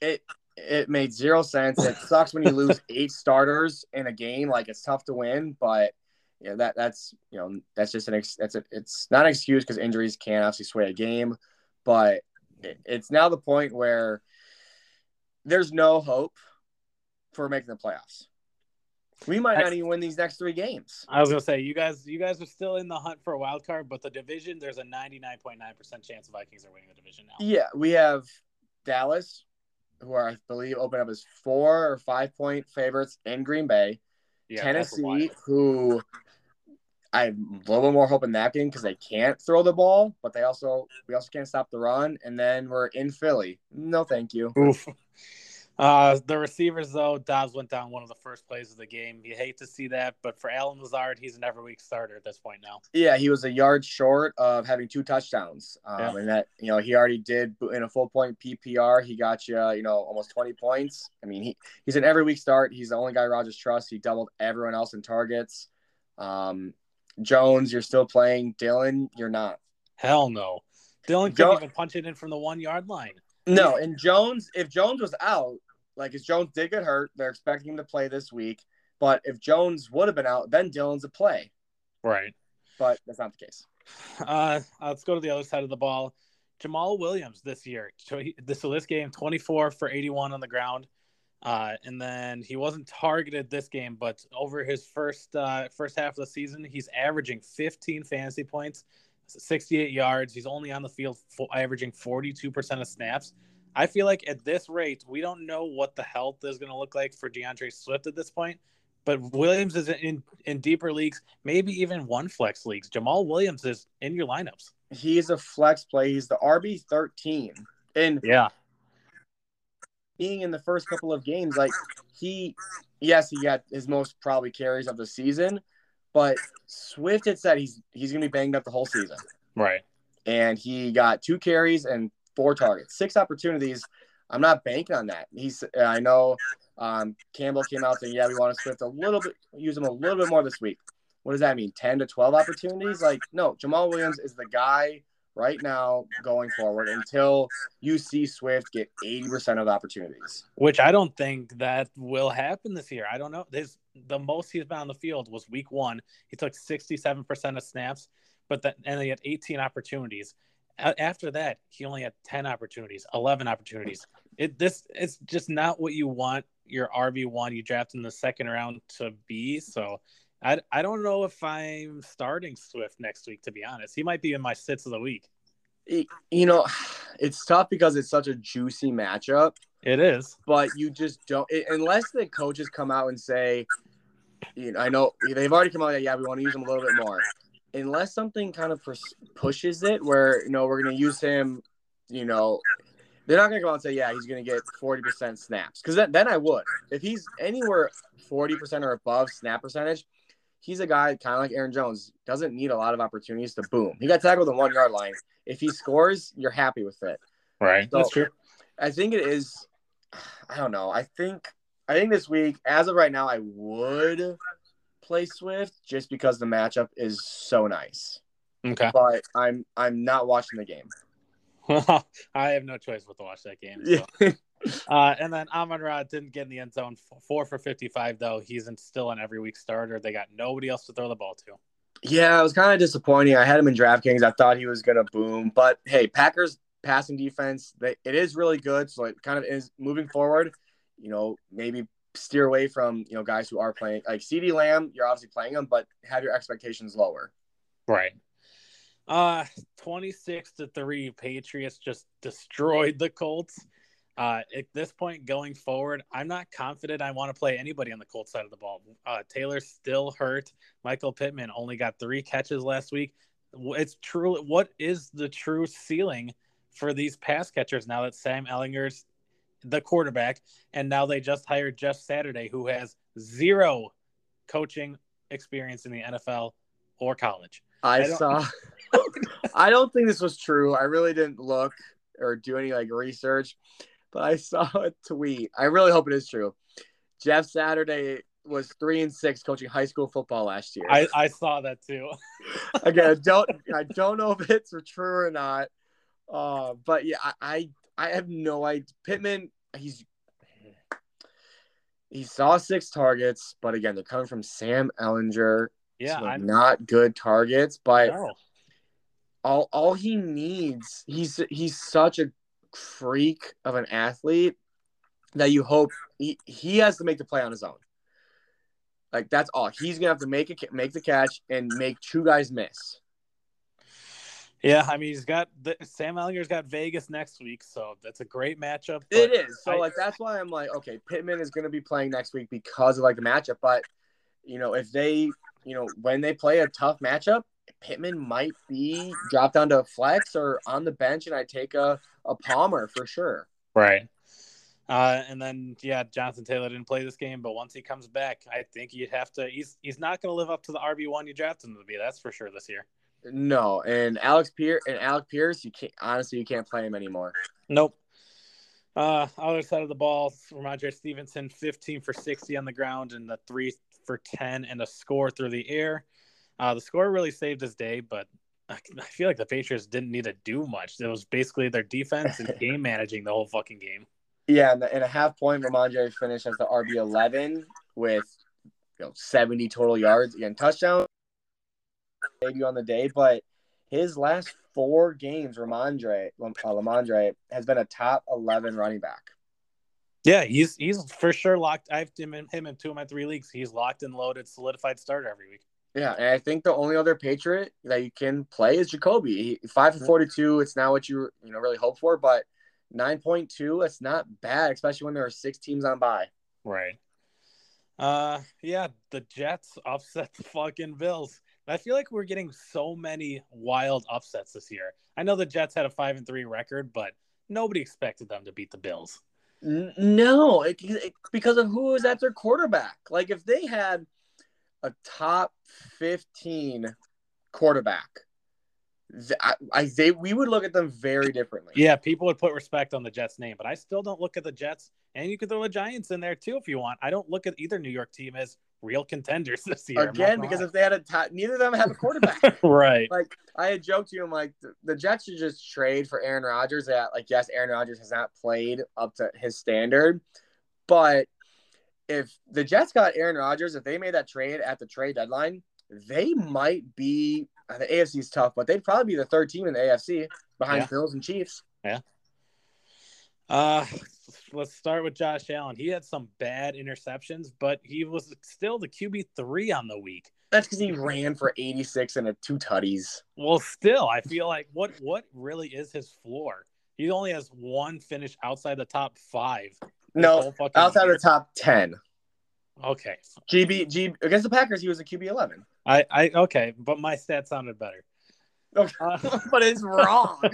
S2: It it made zero sense. It sucks when you lose eight starters in a game. Like it's tough to win, but yeah, that that's you know that's just an ex, that's a, it's not an excuse because injuries can obviously sway a game, but it, it's now the point where there's no hope for making the playoffs. We might not even win these next three games.
S1: I was gonna say you guys you guys are still in the hunt for a wild card, but the division there's a ninety nine point nine percent chance the Vikings are winning the division now.
S2: Yeah, we have Dallas, who are I believe open up as four or five point favorites in Green Bay.
S1: Yeah,
S2: Tennessee, who I'm a little bit more hope in that game because they can't throw the ball, but they also we also can't stop the run. And then we're in Philly. No, thank you.
S1: Oof. Uh, the receivers though, Doubs went down one of the first plays of the game. You hate to see that, but for Allen Lazard, he's an every week starter at this point now.
S2: Yeah, he was a yard short of having two touchdowns, um,
S1: Yeah.
S2: and that you know he already did in a full point PPR. He got you you know almost twenty points. I mean he he's an every week start. He's the only guy Rodgers trusts. He doubled everyone else in targets. Um, Jones, you're still playing. Dillon, you're not.
S1: Hell no. Dillon couldn't even punch it in from the one yard line.
S2: No, and Jones, if Jones was out, like if Jones did get hurt, they're expecting him to play this week. But if Jones would have been out, then Dillon's a play.
S1: Right.
S2: But that's not the case.
S1: Uh, let's go to the other side of the ball. Jamaal Williams this year. So, he, this, this game, 24 for 81 on the ground. Uh, and then he wasn't targeted this game, but over his first uh, first half of the season, he's averaging 15 fantasy points, 68 yards. He's only on the field for averaging 42% of snaps. I feel like at this rate, we don't know what the health is going to look like for DeAndre Swift at this point. But Williams is in in deeper leagues, maybe even one flex leagues. Jamaal Williams is in your lineups.
S2: He's a flex play. He's the RB thirteen, and
S1: Yeah,
S2: being in the first couple of games, like he, yes, he got his most probably carries of the season, but Swift had said he's he's gonna be banged up the whole season,
S1: right.
S2: and he got two carries and four targets, six opportunities. I'm not banking on that. He's I know um, Campbell came out saying, yeah, we want to Swift a little bit, use him a little bit more this week. What does that mean? 10 to 12 opportunities? Like, no, Jamaal Williams is the guy right now going forward until you see Swift get 80% of the opportunities.
S1: Which I don't think that will happen this year. I don't know. This the most he's been on the field was week one. He took sixty seven percent of snaps, but that and he had eighteen opportunities. A- After that, he only had ten opportunities, eleven opportunities. It this it's just not what you want your RB one you draft in the second round to be. So. I, I don't know if I'm starting Swift next week, to be honest. He might be in my sits of the week.
S2: You know, it's tough because it's such a juicy matchup,
S1: It is.
S2: but you just don't, it, unless the coaches come out and say, you know, I know they've already come out, yeah, we want to use him a little bit more. Unless something kind of pushes it where, you know, we're going to use him, you know, they're not going to come out and say, yeah, he's going to get 40% snaps. Because then, then I would. If he's anywhere 40% or above snap percentage, he's a guy kind of like Aaron Jones, doesn't need a lot of opportunities to boom. He got tackled on one yard line. If he scores, you're happy with it.
S1: Right.
S2: So-
S1: That's true.
S2: I think it is. I don't know. I think I think this week, as of right now, I would play Swift just because the matchup is so nice.
S1: Okay.
S2: But I'm I'm not watching the game.
S1: Well, I have no choice but to watch that game. so. Uh, and then Amon Ra didn't get in the end zone. Four for 55, though. He's in, still an every week starter. They got nobody else to throw the ball to.
S2: Yeah, it was kind of disappointing. I had him in DraftKings. I thought he was gonna boom, but hey, Packers passing defense, they, it is really good. So it kind of is moving forward. You know, maybe steer away from you know guys who are playing like CeeDee Lamb. You're obviously playing him, but have your expectations lower.
S1: Right. Uh, 26 to 3, Patriots just destroyed the Colts. Uh, at this point going forward, I'm not confident I want to play anybody on the Colts side of the ball. Uh, Taylor's still hurt. Michael Pittman only got three catches last week. It's true. What is the true ceiling for these pass catchers now that Sam Ehlinger's the quarterback, and now they just hired Jeff Saturday, who has zero coaching experience in the NFL or college.
S2: I, I saw. I don't think this was true. I really didn't look or do any like research, but I saw a tweet. I really hope it is true. Jeff Saturday was three and six coaching high school football last year.
S1: I, I saw that too.
S2: Again, I don't I don't know if it's true or not. Uh, but yeah, I, I I have no idea. Pittman, he's he saw six targets, but again, they're coming from Sam Ehlinger.
S1: Yeah,
S2: so not good targets, but no. all all he needs, he's he's such a freak of an athlete that you hope he, he has to make the play on his own. Like that's all. He's gonna have to make a make the catch, and make two guys miss.
S1: Yeah, I mean he's got the, Sam Ehlinger's got Vegas next week, so that's a great matchup.
S2: It is. So I, like that's why I'm like, okay, Pittman is to be playing next week because of like the matchup. But you know, if they, you know, when they play a tough matchup, Pittman might be dropped down to flex or on the bench, and I take a a Palmer for sure.
S1: Right. Uh, and then yeah, Jonathan Taylor didn't play this game, but once he comes back, I think you'd have to. He's he's not going to live up to the RB one you drafted him to be. That's for sure this year.
S2: No, and Alex Pierce and Alec Pierce, you can't honestly you can't play him anymore.
S1: Nope. Uh, other side of the ball, Rhamondre Stevenson, 15 for 60 on the ground and the three for 10 and a score through the air. Uh, the score really saved his day, but I feel like the Patriots didn't need to do much. It was basically their defense and game managing the whole fucking game.
S2: Yeah, and, the, and a half point, Rhamondre finished as the RB 11 with you know 70 total yards again touchdown maybe on the day, but his last four games, Rhamondre, uh, Rhamondre has been a top eleven running back.
S1: Yeah, he's he's for sure locked. I've him in, him in two of my three leagues. He's locked and loaded, solidified starter every week.
S2: Yeah, and I think the only other Patriot that you can play is Jacoby. He, five for forty-two. It's not what you you know really hope for, but nine point two. It's not bad, especially when there are six teams on by.
S1: Right. Uh, yeah, the Jets upset the fucking Bills. I feel like we're getting so many wild upsets this year. I know the Jets had a five and three record, but nobody expected them to beat the Bills.
S2: No, it, it, because of who was at their quarterback. Like if they had a top fifteen quarterback, I, I, they we would look at them very differently.
S1: Yeah, people would put respect on the Jets name, but I still don't look at the Jets, and you could throw the Giants in there too if you want. I don't look at either New York team as real contenders this year.
S2: Again, because if they had a top, neither of them have a quarterback.
S1: right.
S2: Like I had joked to you, I'm like, the, the Jets should just trade for Aaron Rodgers. That like, yes, Aaron Rodgers has not played up to his standard, but if the Jets got Aaron Rodgers, if they made that trade at the trade deadline, they might be. Uh, the AFC is tough, but they'd probably be the third team in the AFC behind yeah. Bills and Chiefs.
S1: Yeah. Uh, let's start with Josh Allen. He had some bad interceptions, but he was still the QB three on the week.
S2: That's because he ran for 86 and a two tutties.
S1: Well, still, I feel like what what really is his floor? He only has one finish outside the top five.
S2: No, outside year. the top ten.
S1: Okay.
S2: GB G against the Packers, he was a QB eleven.
S1: I I okay, but my stats sounded better.
S2: Okay. Uh, but it's wrong.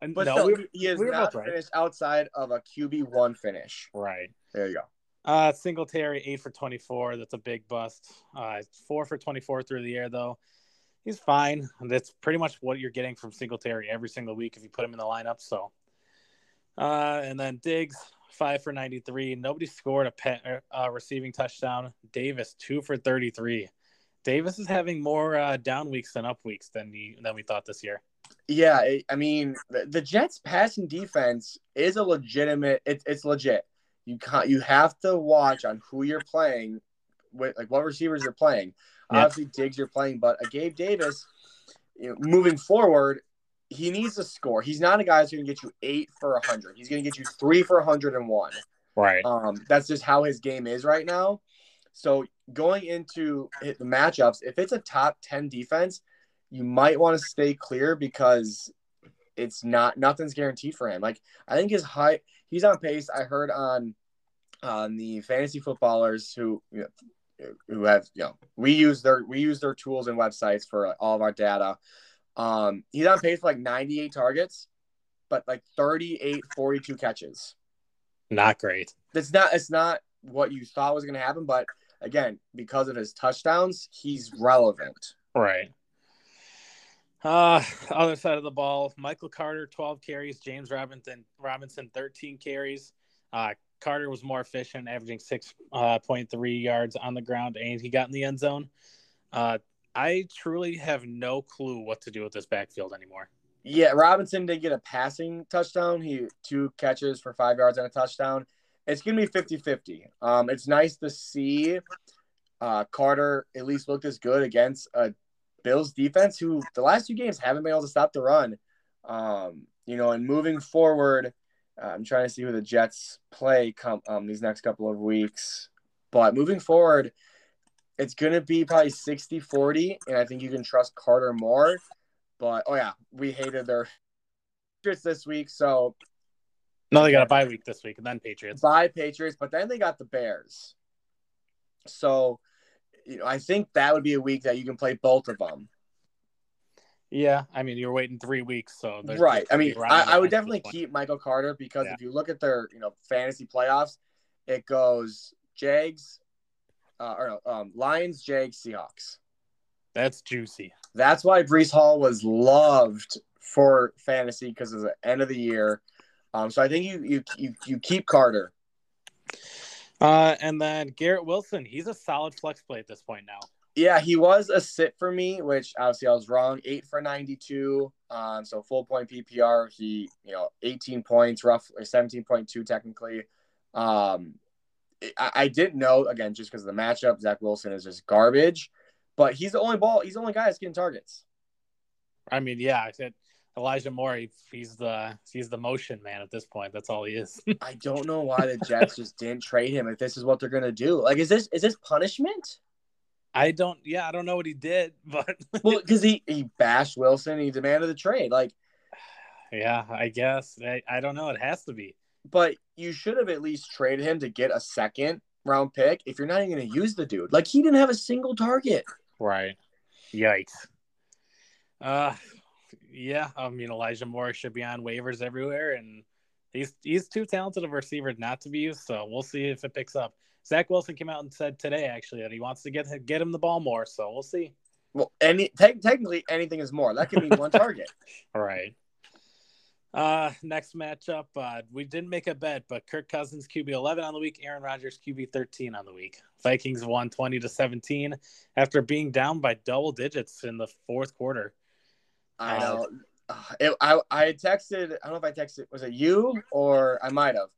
S2: And but no, still, we, he is we not right. finished outside of a QB one finish.
S1: Right.
S2: There you go.
S1: Uh, Singletary eight for twenty four. That's a big bust. Uh, four for twenty four through the air though. He's fine. That's pretty much what you're getting from Singletary every single week if you put him in the lineup. So, uh, and then Diggs five for ninety three. Nobody scored a pet, uh, receiving touchdown. Davis two for thirty three. Davis is having more uh, down weeks than up weeks than he, than we thought this year.
S2: Yeah, I mean the, Jets' passing defense is a legitimate. It, it's legit. You can't. You have to watch on who you're playing, with like what receivers you're playing. Yep. Obviously, Diggs you're playing, but a Gabe Davis, you know, moving forward, he needs to score. He's not a guy that's going to get you eight for a hundred. He's going to get you three for a hundred and one.
S1: Right.
S2: Um, that's just how his game is right now. So going into the matchups, if it's a top ten defense, you might want to stay clear because it's not nothing's guaranteed for him. Like I think his height, he's on pace. I heard on on the fantasy footballers who you know, who have you know we use their we use their tools and websites for all of our data. Um, he's on pace for like 98 targets, but like 38, 42 catches.
S1: Not great.
S2: It's not it's not what you thought was going to happen, but again, because of his touchdowns, he's relevant.
S1: Right. Uh, other side of the ball, Michael Carter, 12 carries, James Robinson, Robinson, 13 carries. Uh, Carter was more efficient, averaging 6.3 uh, yards on the ground, and he got in the end zone. Uh, I truly have no clue what to do with this backfield anymore.
S2: Yeah, Robinson did get a passing touchdown. He two catches for five yards and a touchdown. It's gonna be 50-50. Um, it's nice to see uh, Carter at least looked as good against a Bills defense who the last two games haven't been able to stop the run. Um, you know, and moving forward, uh, I'm trying to see who the Jets play come um, these next couple of weeks. But moving forward, it's going to be probably 60 40, and I think you can trust Carter more. But oh, yeah, we hated their Patriots this week. So,
S1: no, they got a bye week this week and then Patriots.
S2: Bye Patriots, but then they got the Bears. So, you know, I think that would be a week that you can play both of them.
S1: Yeah, I mean, you're waiting three weeks, so
S2: right. I mean, I, I, would definitely keep Michael Carter because yeah. if you look at their, you know, fantasy playoffs, it goes Jags, uh, or um, Lions, Jags, Seahawks.
S1: That's juicy.
S2: That's why Breece Hall was loved for fantasy because of the end of the year. Um, so I think you you you, you keep Carter.
S1: Uh, and then Garrett Wilson, he's a solid flex play at this point now.
S2: Yeah, he was a sit for me, which obviously I was wrong. Eight for 92. Um, so full point PPR. He, you know, 18 points, roughly 17.2 technically. Um, I, I didn't know again just because of the matchup. Zach Wilson is just garbage, but he's the only ball. He's the only guy that's getting targets.
S1: I mean, yeah, I said Elijah Moore. he's the he's the motion man at this point. That's all he is.
S2: I don't know why the Jets just didn't trade him. If this is what they're gonna do, like, is this is this punishment?
S1: I don't. Yeah, I don't know what he did, but
S2: well, because he he bashed Wilson, he demanded the trade. Like,
S1: yeah, I guess I, I don't know. It has to be.
S2: But you should have at least traded him to get a second round pick if you're not even going to use the dude. Like, he didn't have a single target.
S1: Right. Yikes. Uh, yeah. I mean, Elijah Moore should be on waivers everywhere, and he's he's too talented of a receiver not to be used. So we'll see if it picks up. Zach Wilson came out and said today actually that he wants to get get him the ball more. So we'll see.
S2: Well, any te- technically anything is more. That could be one target.
S1: All right. Uh, next matchup, uh, we didn't make a bet, but Kirk Cousins QB 11 on the week, Aaron Rodgers QB 13 on the week. Vikings won 20 to 17 after being down by double digits in the fourth quarter.
S2: I uh, know. Uh, it, I I texted. I don't know if I texted. Was it you or I might have.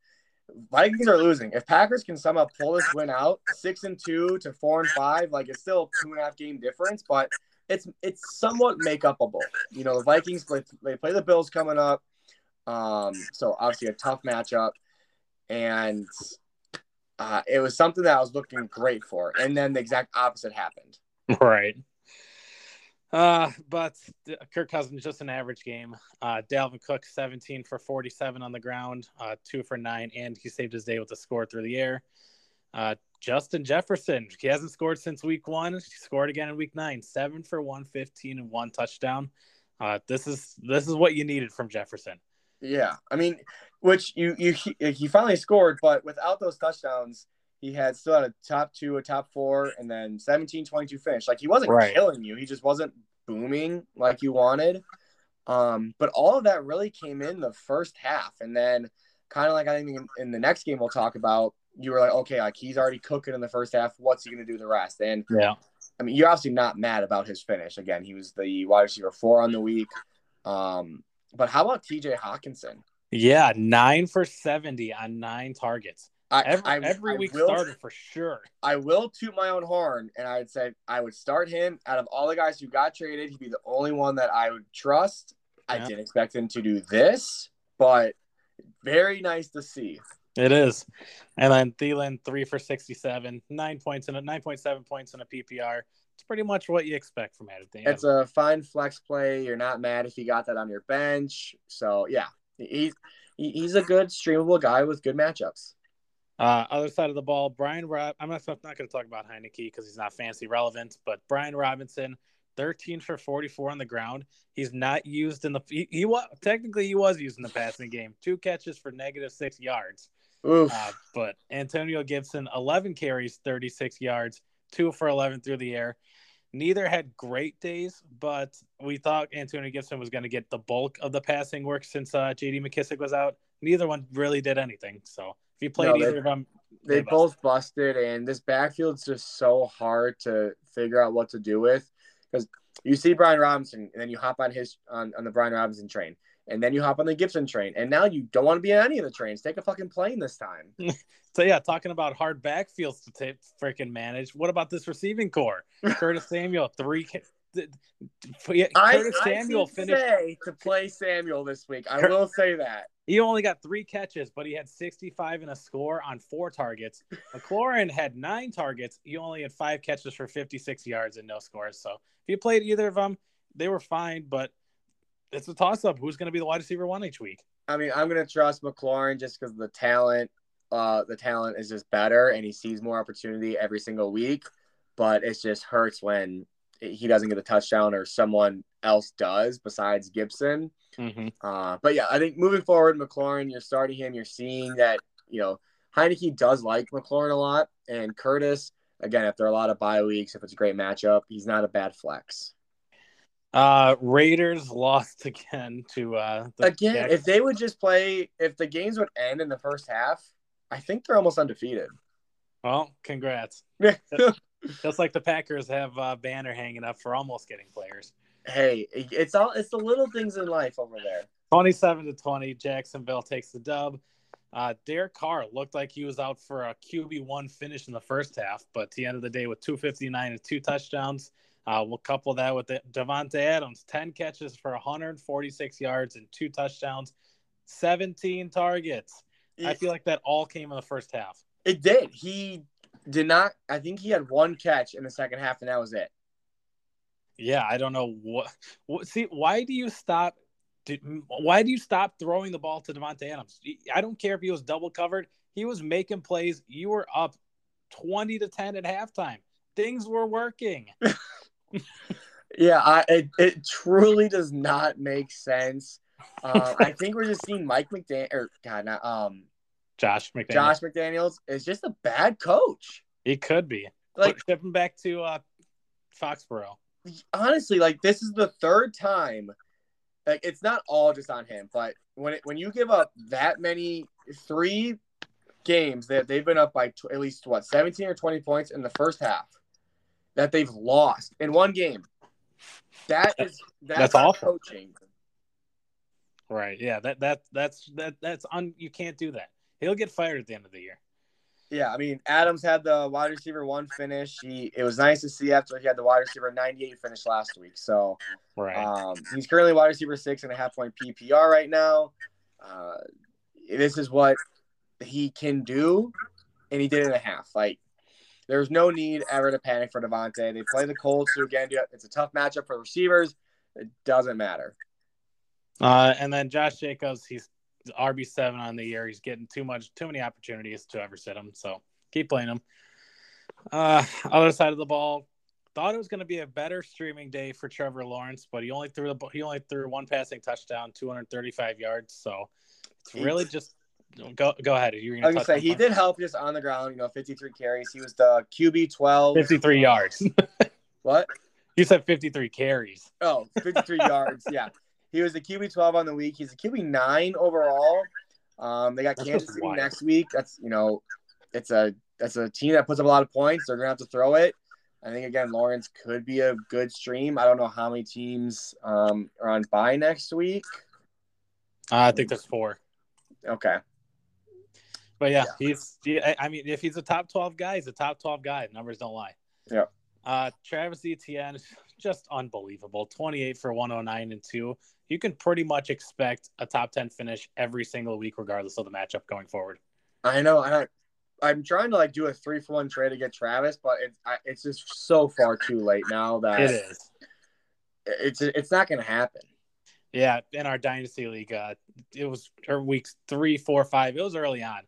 S2: Vikings are losing. If Packers can somehow pull this win out, six and two to four and five, like it's still two and a half game difference, but it's it's somewhat make upable. You know, the Vikings play, they play the Bills coming up, um, so obviously a tough matchup, and uh, it was something that I was looking great for, and then the exact opposite happened.
S1: Right. Uh, but Kirk Cousins just an average game. Uh, Dalvin Cook 17 for 47 on the ground, uh, two for nine, and he saved his day with a score through the air. Uh, Justin Jefferson, he hasn't scored since week one. He scored again in week nine, seven for 115 and one touchdown. Uh, this is this is what you needed from Jefferson.
S2: Yeah, I mean, which you you he, he finally scored, but without those touchdowns, he had still had a top two, a top four, and then 17 22 finish. Like he wasn't right. killing you, he just wasn't booming like you wanted. Um, but all of that really came in the first half. And then, kind of like I think in, in, the next game we'll talk about, you were like, okay, like he's already cooking in the first half. What's he going to do the rest? And
S1: yeah,
S2: I mean, you're obviously not mad about his finish. Again, he was the wide receiver four on the week. Um, but how about TJ Hockenson?
S1: Yeah, nine for 70 on nine targets. I, every, I, every week will, starter for sure.
S2: I will toot my own horn, and I would say I would start him out of all the guys who got traded. He'd be the only one that I would trust. Yeah. I didn't expect him to do this, but very nice to see.
S1: It is, and then Thielen three for sixty-seven, nine points and a nine point seven points in a PPR, it's pretty much what you expect from Addington.
S2: It's a fine flex play. You're not mad if you got that on your bench. So yeah, he's he's a good streamable guy with good matchups.
S1: Uh, other side of the ball, Brian Rob. I'm not, not going to talk about Heinicke because he's not fancy relevant, but Brian Robinson, 13 for 44 on the ground. He's not used in the he, he was technically he was used in the passing game. Two catches for negative six yards. Uh, but Antonio Gibson, 11 carries, 36 yards, two for 11 through the air. Neither had great days, but we thought Antonio Gibson was going to get the bulk of the passing work since uh, J.D. McKissic was out. Neither one really did anything. So if you played no, either of them,
S2: they, they both busted, and this backfield's just so hard to figure out what to do with because you see Brian Robinson, and then you hop on his on, on the Brian Robinson train, and then you hop on the Gibson train, and now you don't want to be on any of the trains. Take a fucking plane this time.
S1: so yeah, talking about hard backfields to t- freaking manage. What about this receiving core? Curtis Samuel, three
S2: Curtis I, Samuel I finished to play Samuel this week. I will say that
S1: he only got three catches, but he had 65 and a score on four targets. McLaurin had nine targets. He only had five catches for 56 yards and no scores. So if you played either of them, they were fine. But it's a toss up. Who's going to be the wide receiver one each week?
S2: I mean, I'm going to trust McLaurin just because the talent, uh, the talent is just better, and he sees more opportunity every single week. But it just hurts when he doesn't get a touchdown or someone else does besides Gibson. Mm-hmm. Uh, but yeah, I think moving forward, McLaurin, you're starting him. You're seeing that you know Heinicke does like McLaurin a lot, and Curtis again. If there are a lot of bye weeks, if it's a great matchup, he's not a bad flex.
S1: Uh, Raiders lost again to uh
S2: again. If they would just play, if the games would end in the first half, I think they're almost undefeated.
S1: Well, congrats. Just like the Packers have a banner hanging up for almost getting players.
S2: Hey, it's all it's the little things in life over there.
S1: Twenty-seven to twenty, Jacksonville takes the dub. Uh, Derek Carr looked like he was out for a QB one finish in the first half, but the end of the day, with two fifty-nine and two touchdowns, uh, we'll couple that with the Davante Adams, ten catches for one hundred forty-six yards and two touchdowns, seventeen targets. I feel like that all came in the first half.
S2: It did. He did not. I think he had one catch in the second half, and that was it.
S1: Yeah, I don't know what. what see, why do you stop? why do you stop throwing the ball to Davante Adams? I don't care if he was double covered. He was making plays. You were up twenty to ten at halftime. Things were working.
S2: yeah, I, it it truly does not make sense. Uh, I think we're just seeing Mike McDaniel or God, not um
S1: Josh McDaniels.
S2: Josh McDaniels is just a bad coach.
S1: He could be. Like ship him back to uh, Foxborough.
S2: Honestly, like this is the third time. Like it's not all just on him, but when it, when you give up that many three games that they've been up by t- at least what 17 or 20 points in the first half that they've lost in one game. That is that's, that's awful coaching.
S1: Right. Yeah. That that that's that that's un. You can't do that he'll get fired at the end of the year.
S2: Yeah, I mean Adams had the wide receiver one finish. He it was nice to see after he had the wide receiver ninety eight finish last week. So right, um, he's currently wide receiver six and a half point PPR right now. Uh, this is what he can do, and he did it in a half. Like there's no need ever to panic for Davante. They play the Colts, again, it's a tough matchup for receivers. It doesn't matter.
S1: Uh, and then Josh Jacobs, he's RB seven on the year. He's getting too much, too many opportunities to ever sit him. So keep playing him. Uh, other side of the ball, thought it was going to be a better streaming day for Trevor Lawrence, but he only threw the he only threw one passing touchdown, 235 yards. So it's really just go go ahead. You're
S2: going to say he did help just on the ground. You know, 53 carries. He was the QB 12,
S1: 53 yards.
S2: what?
S1: You said 53 carries.
S2: Oh, 53 yards. Yeah. He was the QB 12 on the week. He's a QB 9 overall. Um, they got that's Kansas City next week. That's, you know, it's a that's a team that puts up a lot of points. They're going to have to throw it. I think, again, Lawrence could be a good stream. I don't know how many teams um, are on bye next week.
S1: Uh, I think there's four.
S2: Okay.
S1: But yeah, yeah. he's. I mean, if he's a top twelve guy, he's a top twelve guy. Numbers don't lie.
S2: Yeah.
S1: Uh, Travis Etienne, just unbelievable. Twenty eight for one hundred nine and two you can pretty much expect a top 10 finish every single week, regardless of the matchup going forward.
S2: I know. I, I'm trying to like do a three for one trade to get Travis, but it's it's just so far too late now that
S1: It is.
S2: it's it's not going to happen.
S1: Yeah, in our dynasty league, uh, it was or weeks three, four, five. It was early on.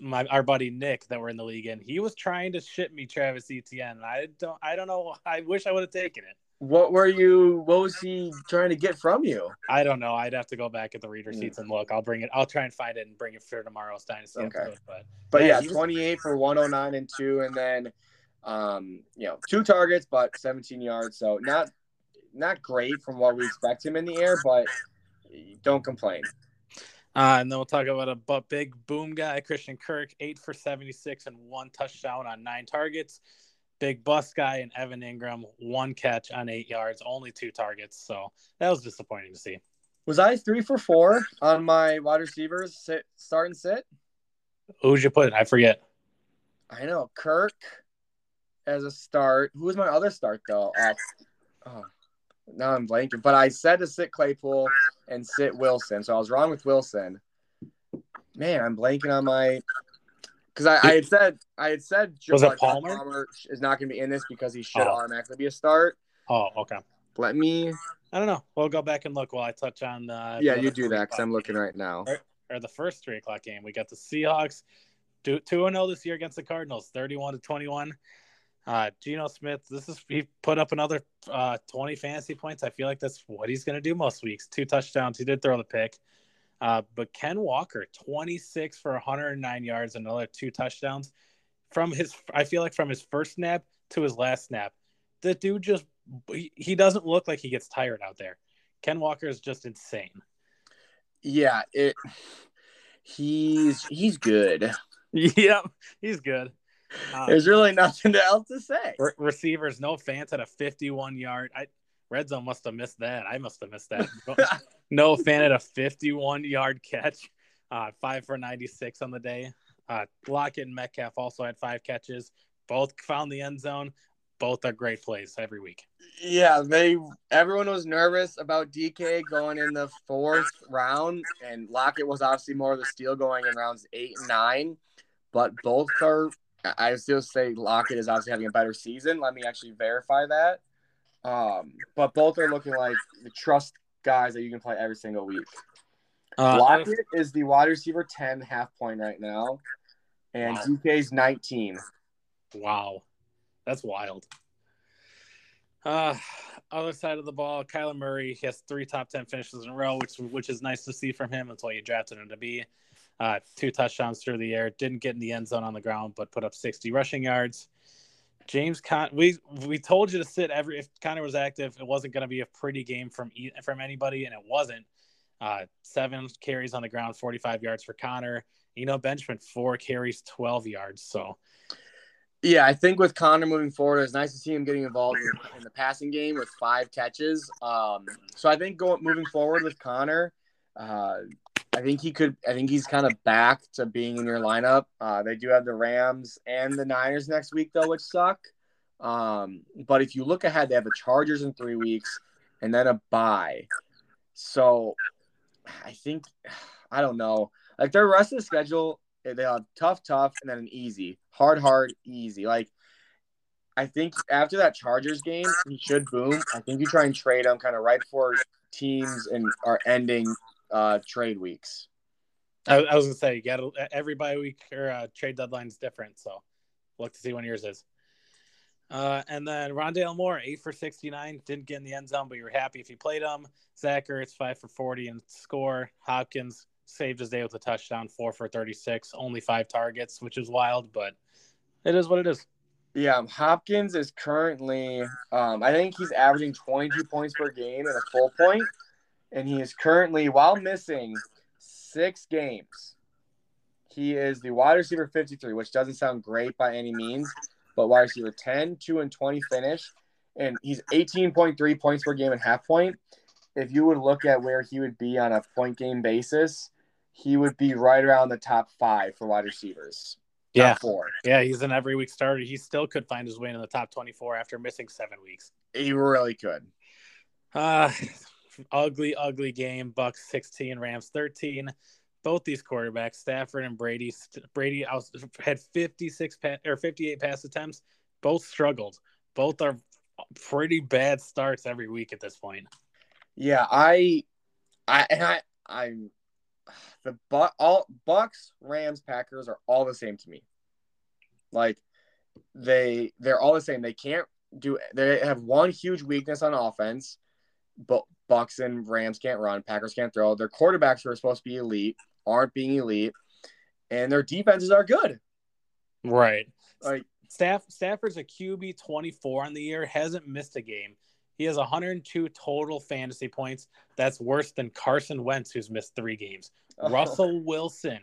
S1: My our buddy Nick that we're in the league and he was trying to ship me Travis Etienne. and I don't, I don't know. I wish I would have taken it.
S2: What were you? What was he trying to get from you?
S1: I don't know. I'd have to go back at the reader
S2: Hmm.
S1: seats and look. I'll bring it. I'll try and find it and bring it for tomorrow's dynasty
S2: Okay.
S1: episode. But
S2: But
S1: Yeah,
S2: yeah,
S1: he was-
S2: 28 for 109 and two, and then um, you know, two targets but 17 yards. So not not great from what we expect him in the air, but don't complain.
S1: Uh, and then we'll talk about a big boom guy, Christian Kirk, eight for 76 and one touchdown on nine targets. Big bust guy and Evan Engram, one catch on eight yards, only two targets. So that was disappointing to see.
S2: Was I three for four on my wide receivers sit start and sit?
S1: Who'd you put? I forget.
S2: I know Kirk as a start. Who was my other start though? Oh, now I'm blanking. But I said to sit Claypool and sit Wilson, so I was wrong with Wilson. Man, I'm blanking on my because I, I had said I had said
S1: Was it
S2: John
S1: Palmer?
S2: is not going to be in this because he should
S1: Oh.
S2: automatically be a start.
S1: Oh, okay.
S2: Let me,
S1: I don't know. We'll go back and look while I touch on. the.
S2: yeah,
S1: the
S2: you do that because I'm looking right now.
S1: or the first three o'clock game. We got the Seahawks, two and zero this year against the Cardinals, thirty-one to twenty-one. Uh, Geno Smith, this is he put up another uh, twenty fantasy points. I feel like that's what he's going to do most weeks. Two touchdowns. He did throw the pick. Uh, but Ken Walker, twenty-six for one hundred and nine yards, another two touchdowns. From his, I feel like from his first snap to his last snap, the dude just he, he doesn't look like he gets tired out there. Ken Walker is just insane.
S2: Yeah, it. He's he's good.
S1: yep, he's good. Uh,
S2: There's really nothing else to say.
S1: re- receivers, Noah Fant's at a 51 yard. I red zone must have missed that. I must have missed that. Noah Fant at a 51 yard catch. Uh, five for 96 on the day. Uh, Lockett and Metcalf also had five catches. Both found the end zone. Both are great plays every week.
S2: Yeah, they everyone was nervous about DK going in the fourth round, and Lockett was obviously more of the steal going in rounds eight and nine. But both are, I still say Lockett is obviously having a better season. Let me actually verify that. Um, but both are looking like the trust guys that you can play every single week.
S1: Uh,
S2: Lockett is the wide receiver 10 half point right now, and
S1: Wow.
S2: DK's 19.
S1: Wow, that's wild. Uh, other side of the ball, Kyler Murray he has three top ten finishes in a row, which which is nice to see from him. That's why you drafted him to be. Uh, two touchdowns through the air, didn't get in the end zone on the ground, but put up sixty rushing yards. James we we told you to sit every if Connor was active, it wasn't going to be a pretty game from from anybody, and it wasn't. Uh, seven carries on the ground, forty five yards for Connor. You know, Benjamin four carries, twelve yards. So
S2: Yeah, I think with Connor moving forward, it's nice to see him getting involved in, in the passing game with five catches. Um, so I think going moving forward with Connor, uh, I think he could. I think he's kind of back to being in your lineup. Uh, they do have the Rams and the Niners next week though, which suck. Um, but if you look ahead, they have the Chargers in three weeks and then a bye. So I think I don't know. Like their rest of the schedule, they have tough, tough, and then an easy, hard, hard, easy. Like I think after that Chargers game, he should boom. I think you try and trade him kind of right before teams and are ending uh, trade weeks.
S1: I, I was gonna say you got every bye week or uh, trade deadline is different, so look to see when yours is. Uh, and then Rondale Moore, eight for sixty-nine, didn't get in the end zone, but you were happy if you played him. Zach Ertz, five for forty and score. Hopkins saved his day with a touchdown, four for thirty-six, only five targets, which is wild, but it is what it is.
S2: Yeah, Hopkins is currently, um, I think he's averaging 22 points per game and a full point, and he is currently, while missing six games, he is the wide receiver 53, which doesn't sound great by any means, but wide receiver 10, 2 and 20 finish, and he's 18.3 points per game and half point. If you would look at where he would be on a point game basis, he would be right around the top five for wide receivers.
S1: Yeah,
S2: four.
S1: yeah, he's an every week starter. He still could find his way in the top twenty-four after missing seven weeks.
S2: He really could.
S1: Uh ugly, ugly game. Bucks 16, Rams 13. both these quarterbacks, Stafford and Brady. Brady had 56 or 58 pass attempts. Both struggled. Both are pretty bad starts every week at this point.
S2: Yeah, I, I, and I, I'm the but all Bucks, Rams, Packers are all the same to me. Like they, they're all the same. They can't do. They have one huge weakness on offense, but Bucks and Rams can't run. Packers can't throw. Their quarterbacks who are supposed to be elite aren't being elite, and their defenses are good.
S1: Right.
S2: Like
S1: Staff Stafford's a QB 24 on the year, hasn't missed a game. He has 102 total fantasy points. That's worse than Carson Wentz, who's missed three games. Oh. Russell Wilson,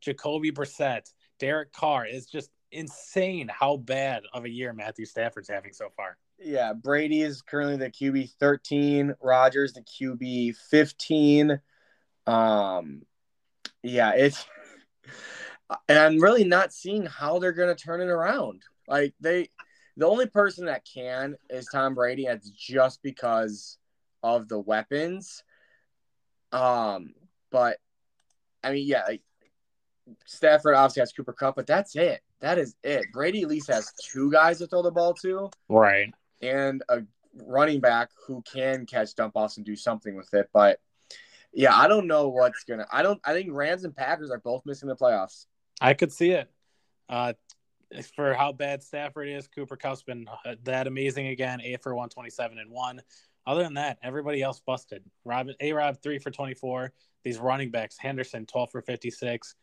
S1: Jacoby Brissett, Derek Carr. It's just insane how bad of a year Matthew Stafford's having so far.
S2: Yeah, Brady is currently the QB 13, Rodgers the QB 15. Um yeah, it's and I'm really not seeing how they're going to turn it around. Like they, the only person that can is Tom Brady. It's just because of the weapons. Um, but I mean, yeah, like Stafford obviously has Cooper Kupp, but that's it. That is it. Brady at least has two guys to throw the ball to,
S1: right,
S2: and a running back who can catch dump offs and do something with it. But yeah, I don't know what's gonna. I don't. I think Rams and Packers are both missing the playoffs.
S1: I could see it. Uh, for how bad Stafford is, Cooper Kupp's been uh, that amazing again. Eight for one twenty seven and one. Other than that, everybody else busted. A Rob three for twenty four. These running backs, Henderson twelve for fifty six.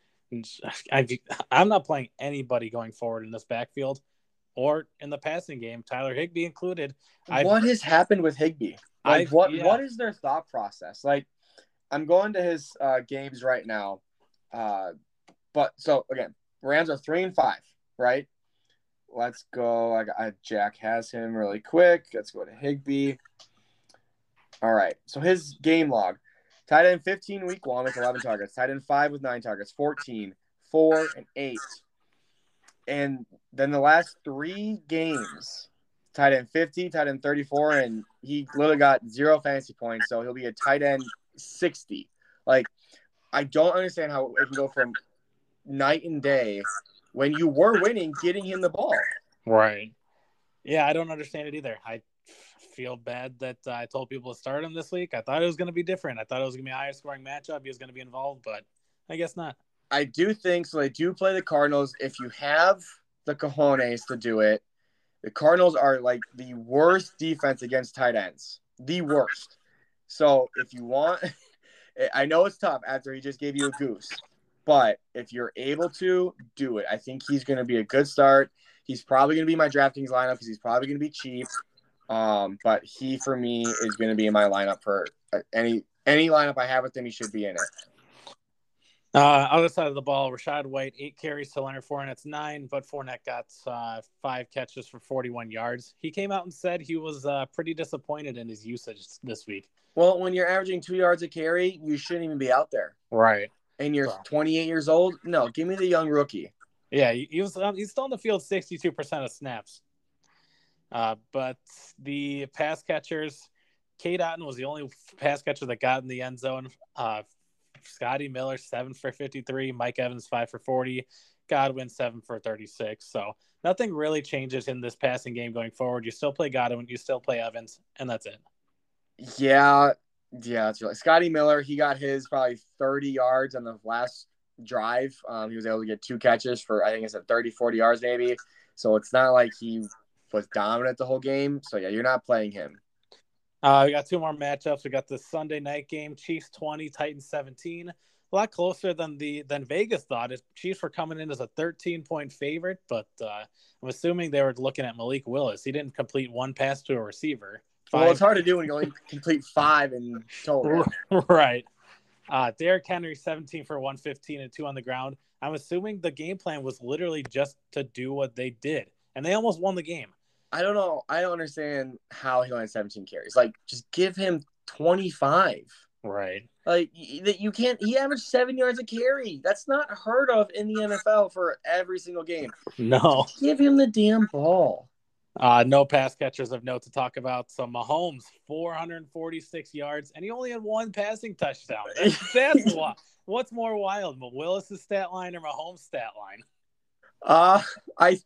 S1: I, I'm not playing anybody going forward in this backfield or in the passing game, Tyler Higbee included.
S2: I've, what has happened with Higbee? Like, what yeah. what is their thought process? Like, I'm going to his uh, games right now. Uh, but so again, Rams are three and five, right? Let's go. I, I Jack has him really quick. Let's go to Higbee. All right. So his game log. Tight end 15 week one with 11 targets. Tight end five with nine targets. 14, four, and eight. And then the last three games, tight end 50, tight end 34, and he literally got zero fantasy points. So he'll be a tight end 60. Like, I don't understand how it can go from night and day when you were winning, getting him the ball.
S1: Right. Yeah, I don't understand it either. I feel bad that uh, I told people to start him this week. I thought it was going to be different. I thought it was going to be a higher scoring matchup. He was going to be involved, but I guess not.
S2: I do think so. They do play the Cardinals. If you have the cojones to do it, the Cardinals are like the worst defense against tight ends. The worst. So if you want, I know it's tough after he just gave you a goose, but if you're able to do it, I think he's going to be a good start. He's probably going to be my DraftKings lineup because he's probably going to be cheap. Um, but he for me is going to be in my lineup for uh, any any lineup I have with him. He should be in it.
S1: Uh, other side of the ball, Rachaad White, eight carries to Leonard Fournette's nine, but Fournette got uh, five catches for 41 yards. He came out and said he was uh, pretty disappointed in his usage this week.
S2: Well, when you're averaging two yards a carry, you shouldn't even be out there.
S1: Right.
S2: And you're 28 years old? No, give me the young rookie.
S1: Yeah, he was. Um, he's still on the field 62% of snaps. Uh, but the pass catchers, Cade Otton was the only pass catcher that got in the end zone. Scotty Miller, seven for 53. Mike Evans, five for 40. Godwin, seven for 36. So nothing really changes in this passing game going forward. You still play Godwin, you still play Evans, and that's it.
S2: Yeah, yeah, that's really Scotty Miller. He got his probably 30 yards on the last drive. Um, he was able to get two catches for I think it's at 30, 40 yards maybe. So it's not like he was dominant the whole game. So yeah, you're not playing him.
S1: Uh, we got two more matchups. We got the Sunday night game: Chiefs 20, Titans 17. A lot closer than the than Vegas thought. It, Chiefs were coming in as a 13 point favorite, but uh, I'm assuming they were looking at Malik Willis. He didn't complete one pass to a receiver.
S2: Five. Well, it's hard to do when you only complete five in total.
S1: right. Uh, Derrick Henry, 17 for 115 and two on the ground. I'm assuming the game plan was literally just to do what they did, and they almost won the game.
S2: I don't know. I don't understand how he only had 17 carries. Like, just give him 25.
S1: Right.
S2: Like that you can't. He averaged seven yards a carry. That's not heard of in the NFL for every single game.
S1: No.
S2: Just give him the damn ball.
S1: Uh, no pass catchers of note to talk about. So Mahomes, 446 yards, and he only had one passing touchdown. That's, that's what. What's more wild, Willis's stat line or Mahomes' stat line?
S2: Uh, I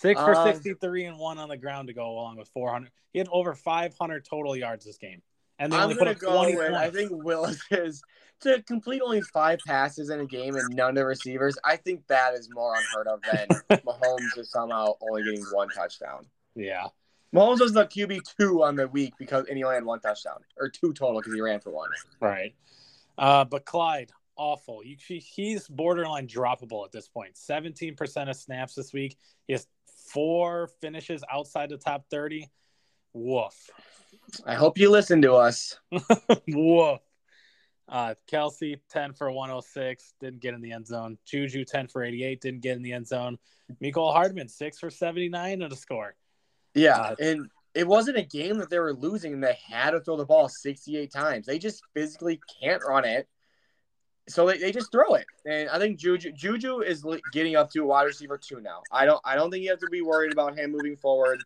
S1: six for
S2: Um,
S1: 63 and one on the ground to go along with 400. He had over 500 total yards this game, and they
S2: I'm
S1: only put
S2: gonna
S1: up
S2: go
S1: 20
S2: with. I think Willis is to complete only five passes in a game and none of the receivers. I think that is more unheard of than Mahomes is somehow only getting one touchdown.
S1: yeah,
S2: Mahomes was the QB two on the week because and he only had one touchdown or two total because he ran for one.
S1: right. Uh, but Clyde, awful. He- he's borderline droppable at this point. 17% of snaps this week. He has four finishes outside the top 30. Woof.
S2: I hope you listen to us.
S1: Woof. Uh, Kelce, 10 for 106, didn't get in the end zone. Juju, 10 for 88, didn't get in the end zone. Mecole Hardman, 6 for 79 on the score.
S2: Yeah,
S1: Uh,
S2: and it wasn't a game that they were losing and they had to throw the ball 68 times. They just physically can't run it. So they, they just throw it. And I think Juju Juju is getting up to a wide receiver two now. I don't I don't think you have to be worried about him moving forward.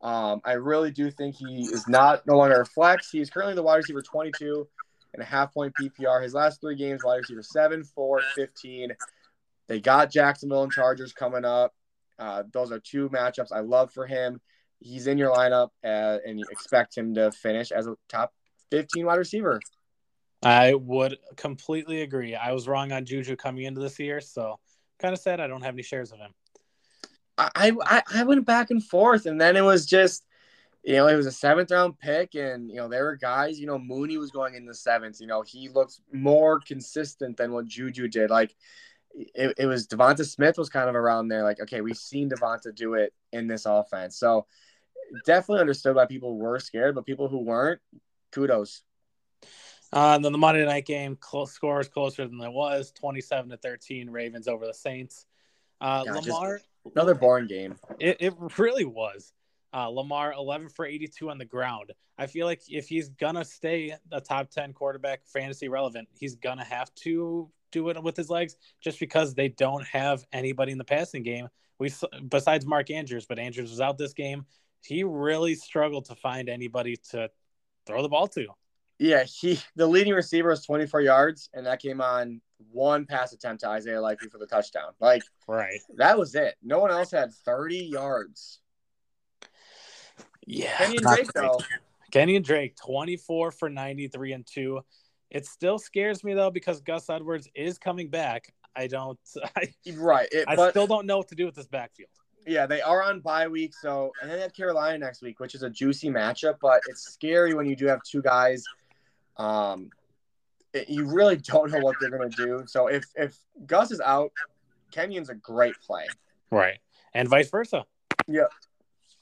S2: Um, I really do think he is not no longer a flex. He is currently the wide receiver 22 and a half point PPR. His last three games, wide receiver 7, 4, 15. They got Jacksonville and Chargers coming up. Uh, those are two matchups I love for him. He's in your lineup, uh, and you expect him to finish as a top 15 wide receiver.
S1: I would completely agree. I was wrong on Juju coming into this year, so kind of sad I don't have any shares of him.
S2: I, I I went back and forth, and then it was just, you know, it was a seventh round pick, and you know there were guys, you know, Mooney was going in the seventh. You know, he looks more consistent than what Juju did. Like, it, it was Devonta Smith was kind of around there. Like, okay, we've seen Devonta do it in this offense, so definitely understood why people were scared, but people who weren't, kudos.
S1: Uh, and then the Monday night game close, score is closer than it was 27 to 13, Ravens over the Saints. Uh,
S2: Yeah,
S1: Lamar,
S2: Another boring game.
S1: It, it really was. Uh, Lamar, 11 for 82 on the ground. I feel like if he's going to stay a top 10 quarterback, fantasy relevant, he's going to have to do it with his legs just because they don't have anybody in the passing game. We Besides Mark Andrews, but Andrews was out this game. He really struggled to find anybody to throw the ball to.
S2: Yeah, he the leading receiver was 24 yards, and that came on one pass attempt to Isaiah Likely for the touchdown. Like
S1: Right.
S2: that was it. No one else had 30 yards.
S1: Yeah. Kenyan
S2: Drake though.
S1: Kenyan Drake, 24 for 93 and 2. It still scares me though because Gus Edwards is coming back. I don't I,
S2: Right. It,
S1: I
S2: but
S1: still don't know what to do with this backfield.
S2: yeah, they are on bye week, so and then they have Carolina next week, which is a juicy matchup, but it's scary when you do have two guys. Um it- you really don't know what they're gonna do. So if if Gus is out, Kenyan's a great play.
S1: Right. And vice versa.
S2: Yeah.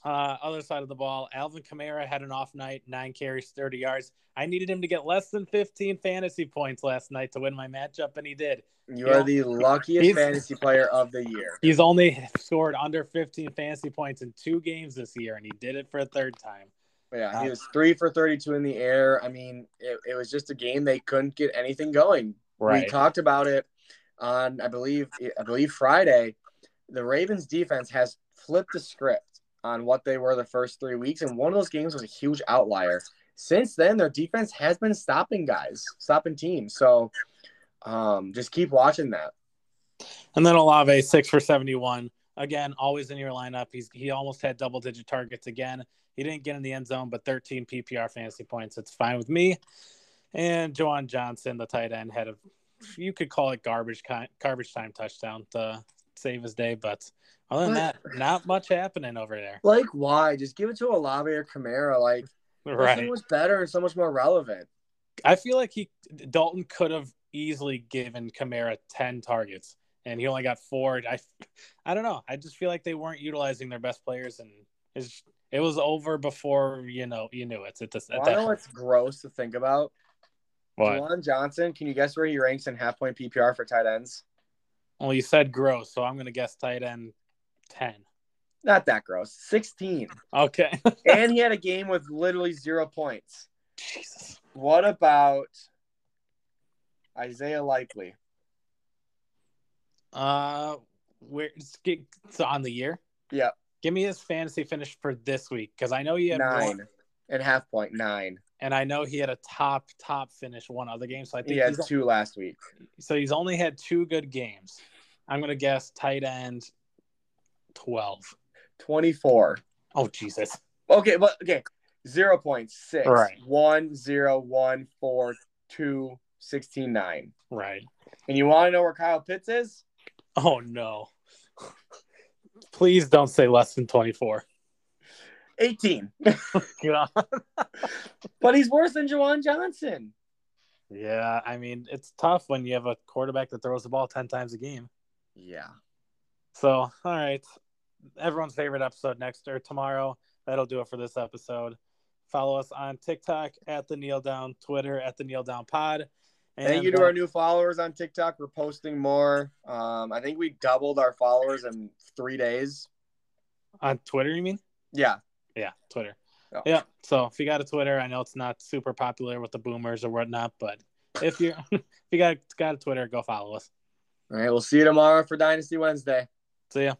S1: Uh, other side of the ball, Alvin Kamara had an off night, nine carries, 30 yards. I needed him to get less than 15 fantasy points last night to win my matchup, and he did.
S2: You are the luckiest fantasy player of the year.
S1: He's only scored under 15 fantasy points in two games this year, and he did it for a third time.
S2: Yeah, he was three for 32 in the air. I mean, it, it was just a game they couldn't get anything going. We talked about it on, I believe, I believe Friday. The Ravens defense has flipped the script on what they were the first three weeks, and one of those games was a huge outlier. Since then, their defense has been stopping guys, stopping teams. So, um, just keep watching that.
S1: And then Olave, six for 71. Again, always in your lineup. He's he almost had double digit targets again. He didn't get in the end zone, but 13 PPR fantasy points. It's fine with me. And Juwan Johnson, the tight end, had a you could call it garbage kind garbage time touchdown to save his day, but other than that, not much happening over there.
S2: Like, why? Just give it to Olave or Kamara. Like, so
S1: Right.
S2: much better and so much more relevant.
S1: I feel like he Dalton could have easily given Kamara 10 targets and he only got four. I I don't know. I just feel like they weren't utilizing their best players and it's, it was over before you know you knew it. At this at
S2: I know
S1: point.
S2: it's gross to think about.
S1: What?
S2: Juwan Johnson, can you guess where he ranks in half point PPR for tight ends?
S1: Well, you said gross, so I'm gonna guess tight end 10.
S2: Not that gross. 16.
S1: Okay.
S2: and he had a game with literally zero points.
S1: Jesus.
S2: What about Isaiah Likely?
S1: Uh, where so on the year?
S2: Yeah.
S1: Give me his fantasy finish for this week because I know he had
S2: nine
S1: one,
S2: and half point nine.
S1: and I know he had a top top finish one other game. So I think
S2: He had two last week.
S1: so he's only had two good games. I'm gonna guess tight end twelve.
S2: 24.
S1: Oh Jesus!
S2: Okay, but okay. 0.6.
S1: Right.
S2: 1, 0, 1, 4, 2, 16, 9.
S1: Right.
S2: And you want to know where Kyle Pitts is?
S1: Oh no! Please don't say less than twenty four.
S2: 18.
S1: yeah,
S2: But he's worse than Juwan Johnson.
S1: Yeah, I mean it's tough when you have a quarterback that throws the ball ten times a game.
S2: Yeah.
S1: So, all right. Everyone's favorite episode next or tomorrow. That'll do it for this episode. Follow us on TikTok at the Kneel Down, Twitter at the Kneel Down Pod.
S2: Thank you to
S1: uh,
S2: our new followers on TikTok. We're posting more. Um, I think we doubled our followers in three days.
S1: on Twitter. You mean?
S2: Yeah.
S1: Yeah, Twitter.
S2: Oh.
S1: Yeah. So if you got a Twitter, I know it's not super popular with the boomers or whatnot, but if you if you got got a Twitter, go follow us.
S2: All right. We'll see you tomorrow for Dynasty Wednesday.
S1: See ya.